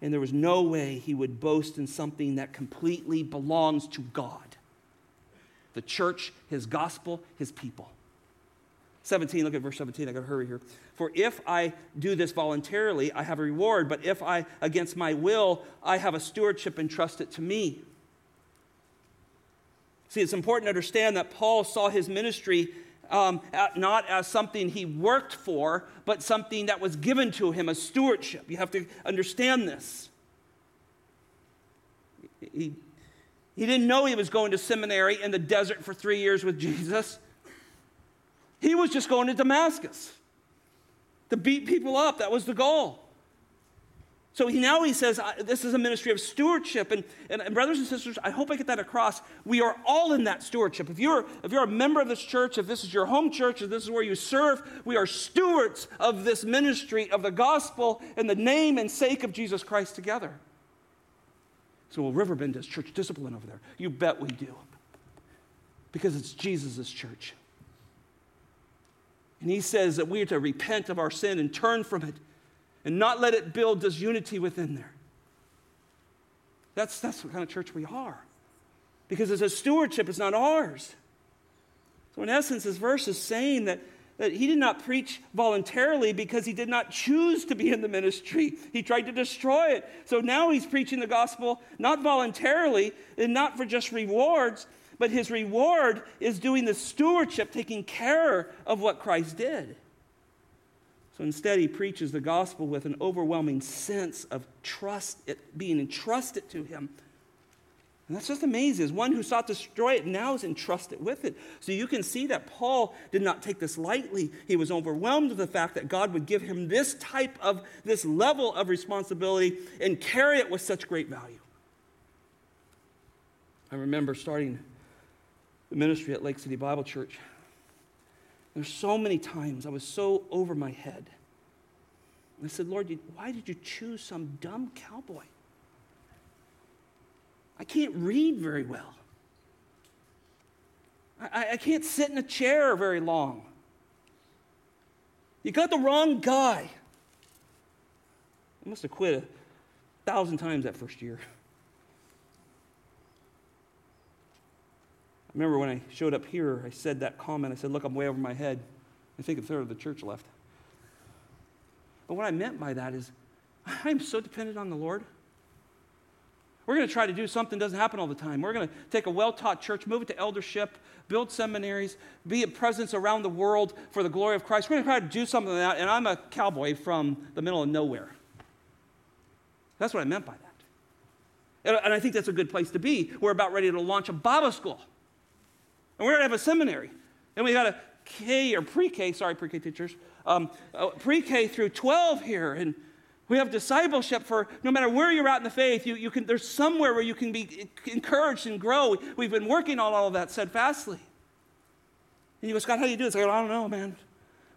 And there was no way he would boast in something that completely belongs to God the church, his gospel, his people. 17, look at verse 17. I got to hurry here. For if I do this voluntarily, I have a reward, but if I, against my will, I have a stewardship entrusted to me. See, it's important to understand that Paul saw his ministry um, not as something he worked for, but something that was given to him, a stewardship. You have to understand this. He he didn't know he was going to seminary in the desert for three years with Jesus. He was just going to Damascus to beat people up. That was the goal. So he, now he says, This is a ministry of stewardship. And, and, and, brothers and sisters, I hope I get that across. We are all in that stewardship. If you're, if you're a member of this church, if this is your home church, if this is where you serve, we are stewards of this ministry of the gospel in the name and sake of Jesus Christ together. So, well, Riverbend does church discipline over there. You bet we do. Because it's Jesus' church. And he says that we are to repent of our sin and turn from it and not let it build disunity within there. That's, that's what kind of church we are. Because it's a stewardship, it's not ours. So, in essence, this verse is saying that that he did not preach voluntarily because he did not choose to be in the ministry. He tried to destroy it. So now he's preaching the gospel not voluntarily and not for just rewards, but his reward is doing the stewardship, taking care of what Christ did. So instead, he preaches the gospel with an overwhelming sense of trust, it being entrusted to him and that's just amazing. As one who sought to destroy it now is entrusted with it. So you can see that Paul did not take this lightly. He was overwhelmed with the fact that God would give him this type of, this level of responsibility and carry it with such great value. I remember starting the ministry at Lake City Bible Church. There's so many times I was so over my head. I said, Lord, why did you choose some dumb cowboy? I can't read very well. I, I can't sit in a chair very long. You got the wrong guy. I must have quit a thousand times that first year. I remember when I showed up here, I said that comment. I said, Look, I'm way over my head. I think a third of the church left. But what I meant by that is, I'm so dependent on the Lord. We're going to try to do something that doesn't happen all the time. We're going to take a well-taught church, move it to eldership, build seminaries, be a presence around the world for the glory of Christ. We're going to try to do something like that, and I'm a cowboy from the middle of nowhere. That's what I meant by that. And I think that's a good place to be. We're about ready to launch a Bible school. And we're going to have a seminary. And we got a K or pre-K, sorry, pre-K teachers, um, uh, pre-K through 12 here. And we have discipleship for no matter where you're at in the faith, you, you can, there's somewhere where you can be encouraged and grow. We've been working on all of that steadfastly. And you go, Scott, how do you do this? I go, I don't know, man.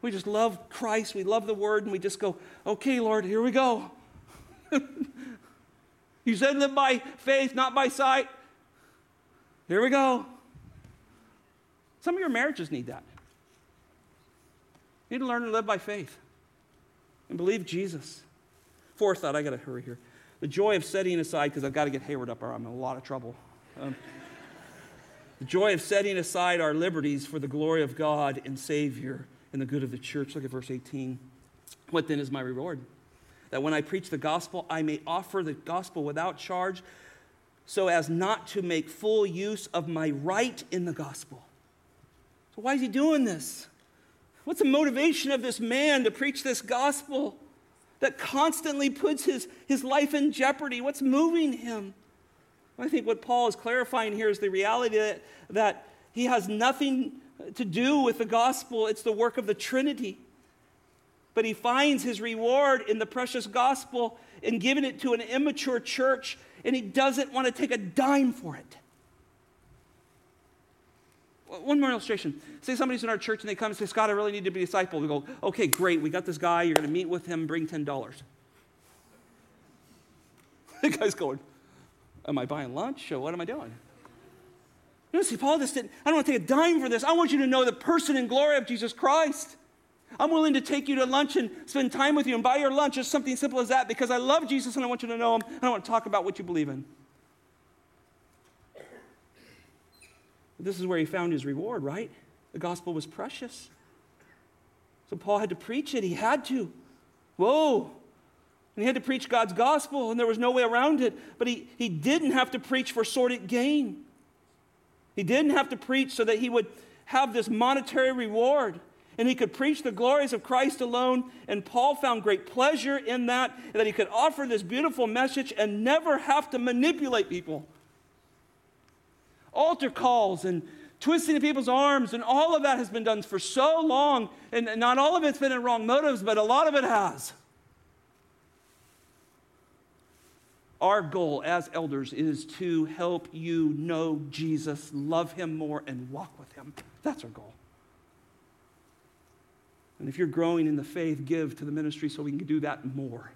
We just love Christ. We love the word. And we just go, okay, Lord, here we go. <laughs> you said live by faith, not by sight. Here we go. Some of your marriages need that. You need to learn to live by faith and believe Jesus. Fourth thought, I got to hurry here. The joy of setting aside, because I've got to get Hayward up or I'm in a lot of trouble. Um, the joy of setting aside our liberties for the glory of God and Savior and the good of the church. Look at verse 18. What then is my reward? That when I preach the gospel, I may offer the gospel without charge, so as not to make full use of my right in the gospel. So, why is he doing this? What's the motivation of this man to preach this gospel that constantly puts his, his life in jeopardy? What's moving him? I think what Paul is clarifying here is the reality that, that he has nothing to do with the gospel, it's the work of the Trinity. But he finds his reward in the precious gospel and giving it to an immature church, and he doesn't want to take a dime for it. One more illustration. Say somebody's in our church and they come and say, Scott, I really need to be a disciple. We go, okay, great. We got this guy. You're going to meet with him. Bring $10. <laughs> the guy's going, am I buying lunch or what am I doing? You know, see, Paul just didn't, I don't want to take a dime for this. I want you to know the person and glory of Jesus Christ. I'm willing to take you to lunch and spend time with you and buy your lunch, just something simple as that, because I love Jesus and I want you to know him I want to talk about what you believe in. This is where he found his reward, right? The gospel was precious. So Paul had to preach it. He had to. Whoa. And he had to preach God's gospel, and there was no way around it. But he, he didn't have to preach for sordid gain. He didn't have to preach so that he would have this monetary reward and he could preach the glories of Christ alone. And Paul found great pleasure in that, that he could offer this beautiful message and never have to manipulate people altar calls and twisting people's arms, and all of that has been done for so long. And not all of it's been in wrong motives, but a lot of it has. Our goal as elders is to help you know Jesus, love him more, and walk with him. That's our goal. And if you're growing in the faith, give to the ministry so we can do that more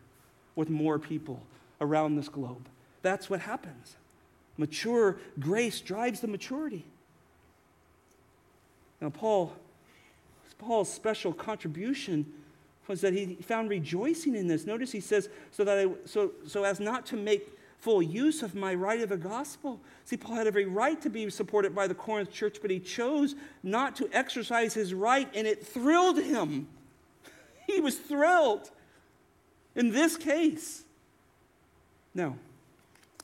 with more people around this globe. That's what happens. Mature grace drives the maturity. Now, Paul, Paul's special contribution was that he found rejoicing in this. Notice he says, so that I, so, so as not to make full use of my right of the gospel. See, Paul had every right to be supported by the Corinth church, but he chose not to exercise his right, and it thrilled him. <laughs> He was thrilled in this case. Now,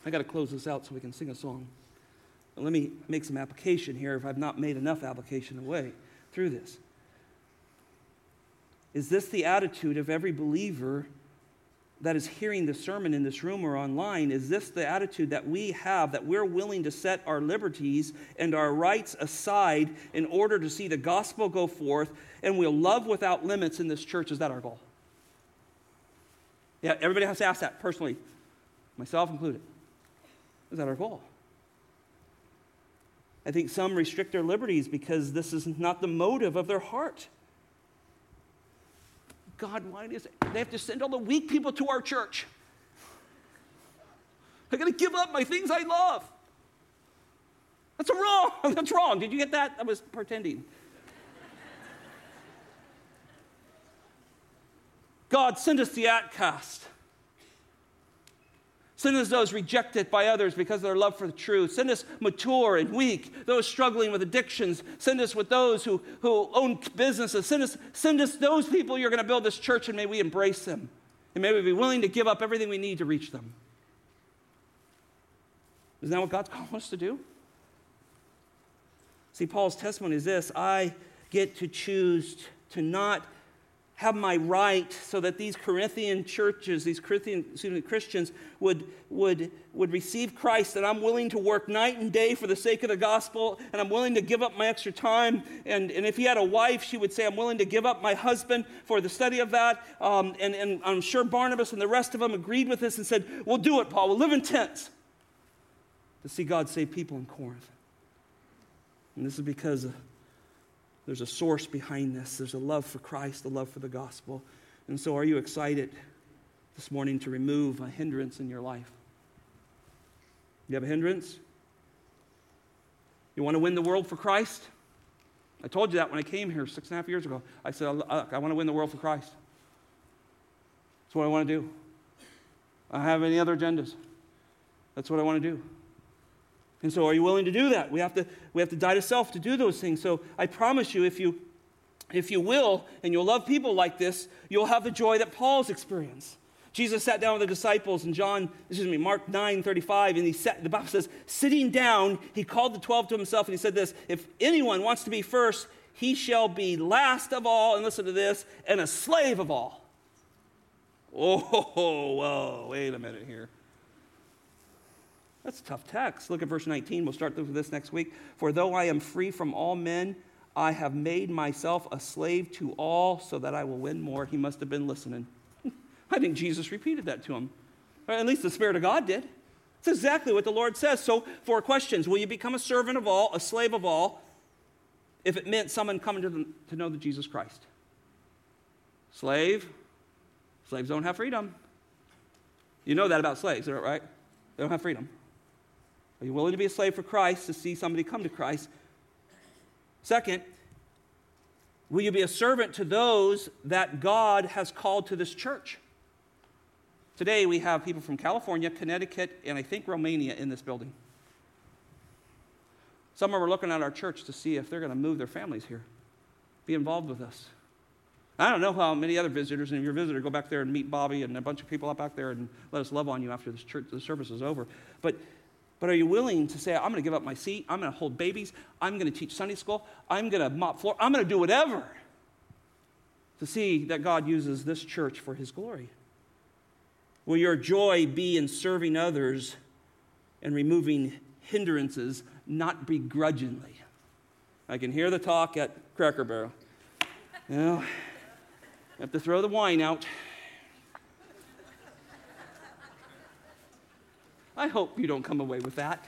I got to close this out so we can sing a song. But let me make some application here if I've not made enough application away through this. Is this the attitude of every believer that is hearing the sermon in this room or online? Is this the attitude that we have that we're willing to set our liberties and our rights aside in order to see the gospel go forth and we'll love without limits in this church? Is that our goal? Yeah, everybody has to ask that personally, myself included. Is that our goal? I think some restrict their liberties because this is not the motive of their heart. God, why is it? They have to send all the weak people to our church. I got to give up my things I love. That's wrong. <laughs> That's wrong. Did you get that? I was pretending. God, send us the outcast. Send us those rejected by others because of their love for the truth. Send us mature and weak, those struggling with addictions. Send us with those who, who own businesses. Send us, send us those people you're going to build this church, and may we embrace them. And may we be willing to give up everything we need to reach them. Isn't that what God's calling us to do? See, Paul's testimony is this I get to choose to not have my right so that these Corinthian churches, these Corinthian me, Christians, would, would, would receive Christ, that I'm willing to work night and day for the sake of the gospel, and I'm willing to give up my extra time. And, and if he had a wife, she would say, I'm willing to give up my husband for the study of that. Um, and, and I'm sure Barnabas and the rest of them agreed with this and said, We'll do it, Paul. We'll live in tents to see God save people in Corinth. And this is because there's a source behind this. There's a love for Christ, a love for the gospel. And so, are you excited this morning to remove a hindrance in your life? You have a hindrance? You want to win the world for Christ? I told you that when I came here six and a half years ago. I said, Look, I want to win the world for Christ. That's what I want to do. I have any other agendas. That's what I want to do. And so, are you willing to do that? We have to, we have to die to self to do those things. So, I promise you, if you, if you will, and you'll love people like this, you'll have the joy that Paul's experienced. Jesus sat down with the disciples in John, excuse me, Mark 9 35, and he sat, the Bible says, sitting down, he called the 12 to himself and he said this If anyone wants to be first, he shall be last of all, and listen to this, and a slave of all. Oh, <laughs> whoa, wait a minute here. That's a tough text. Look at verse 19. We'll start with this next week. For though I am free from all men, I have made myself a slave to all so that I will win more. He must have been listening. <laughs> I think Jesus repeated that to him. Or at least the Spirit of God did. It's exactly what the Lord says. So, four questions Will you become a servant of all, a slave of all, if it meant someone coming to, to know the Jesus Christ? Slave, slaves don't have freedom. You know that about slaves, right? They don't have freedom. Are you willing to be a slave for Christ to see somebody come to Christ? Second, will you be a servant to those that God has called to this church? Today we have people from California, Connecticut, and I think Romania in this building. Some of them are looking at our church to see if they're going to move their families here, be involved with us. I don't know how many other visitors, and a visitor, go back there and meet Bobby and a bunch of people up back there and let us love on you after this church, the service is over. But but are you willing to say, I'm going to give up my seat, I'm going to hold babies, I'm going to teach Sunday school, I'm going to mop floor, I'm going to do whatever to see that God uses this church for his glory? Will your joy be in serving others and removing hindrances, not begrudgingly? I can hear the talk at Cracker Barrel. You know, have to throw the wine out. I hope you don't come away with that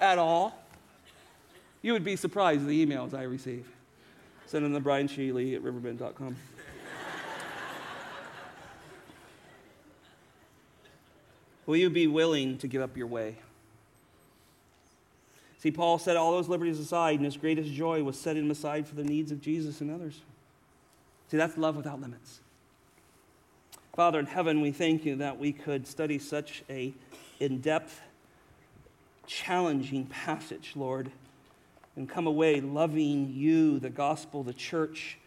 at all. You would be surprised at the emails I receive. Send them to Brian Sheely at riverbend.com. Will you be willing to give up your way? See, Paul set all those liberties aside, and his greatest joy was setting them aside for the needs of Jesus and others. See, that's love without limits. Father in heaven, we thank you that we could study such a in-depth, challenging passage, Lord, and come away loving you, the gospel, the church,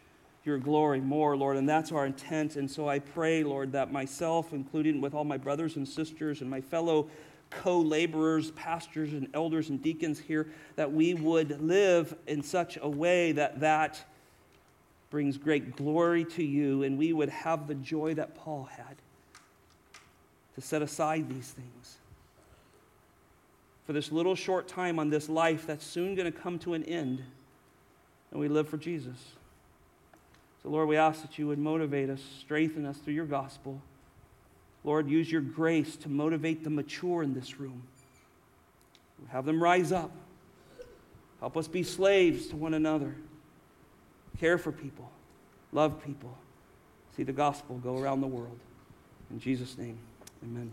your glory more, Lord. And that's our intent. And so I pray, Lord, that myself, including with all my brothers and sisters and my fellow co laborers, pastors, and elders and deacons here, that we would live in such a way that that brings great glory to you, and we would have the joy that Paul had to set aside these things. For this little short time on this life that's soon going to come to an end, and we live for Jesus. So, Lord, we ask that you would motivate us, strengthen us through your gospel. Lord, use your grace to motivate the mature in this room. Have them rise up. Help us be slaves to one another care for people, love people, see the gospel go around the world. In Jesus' name, amen.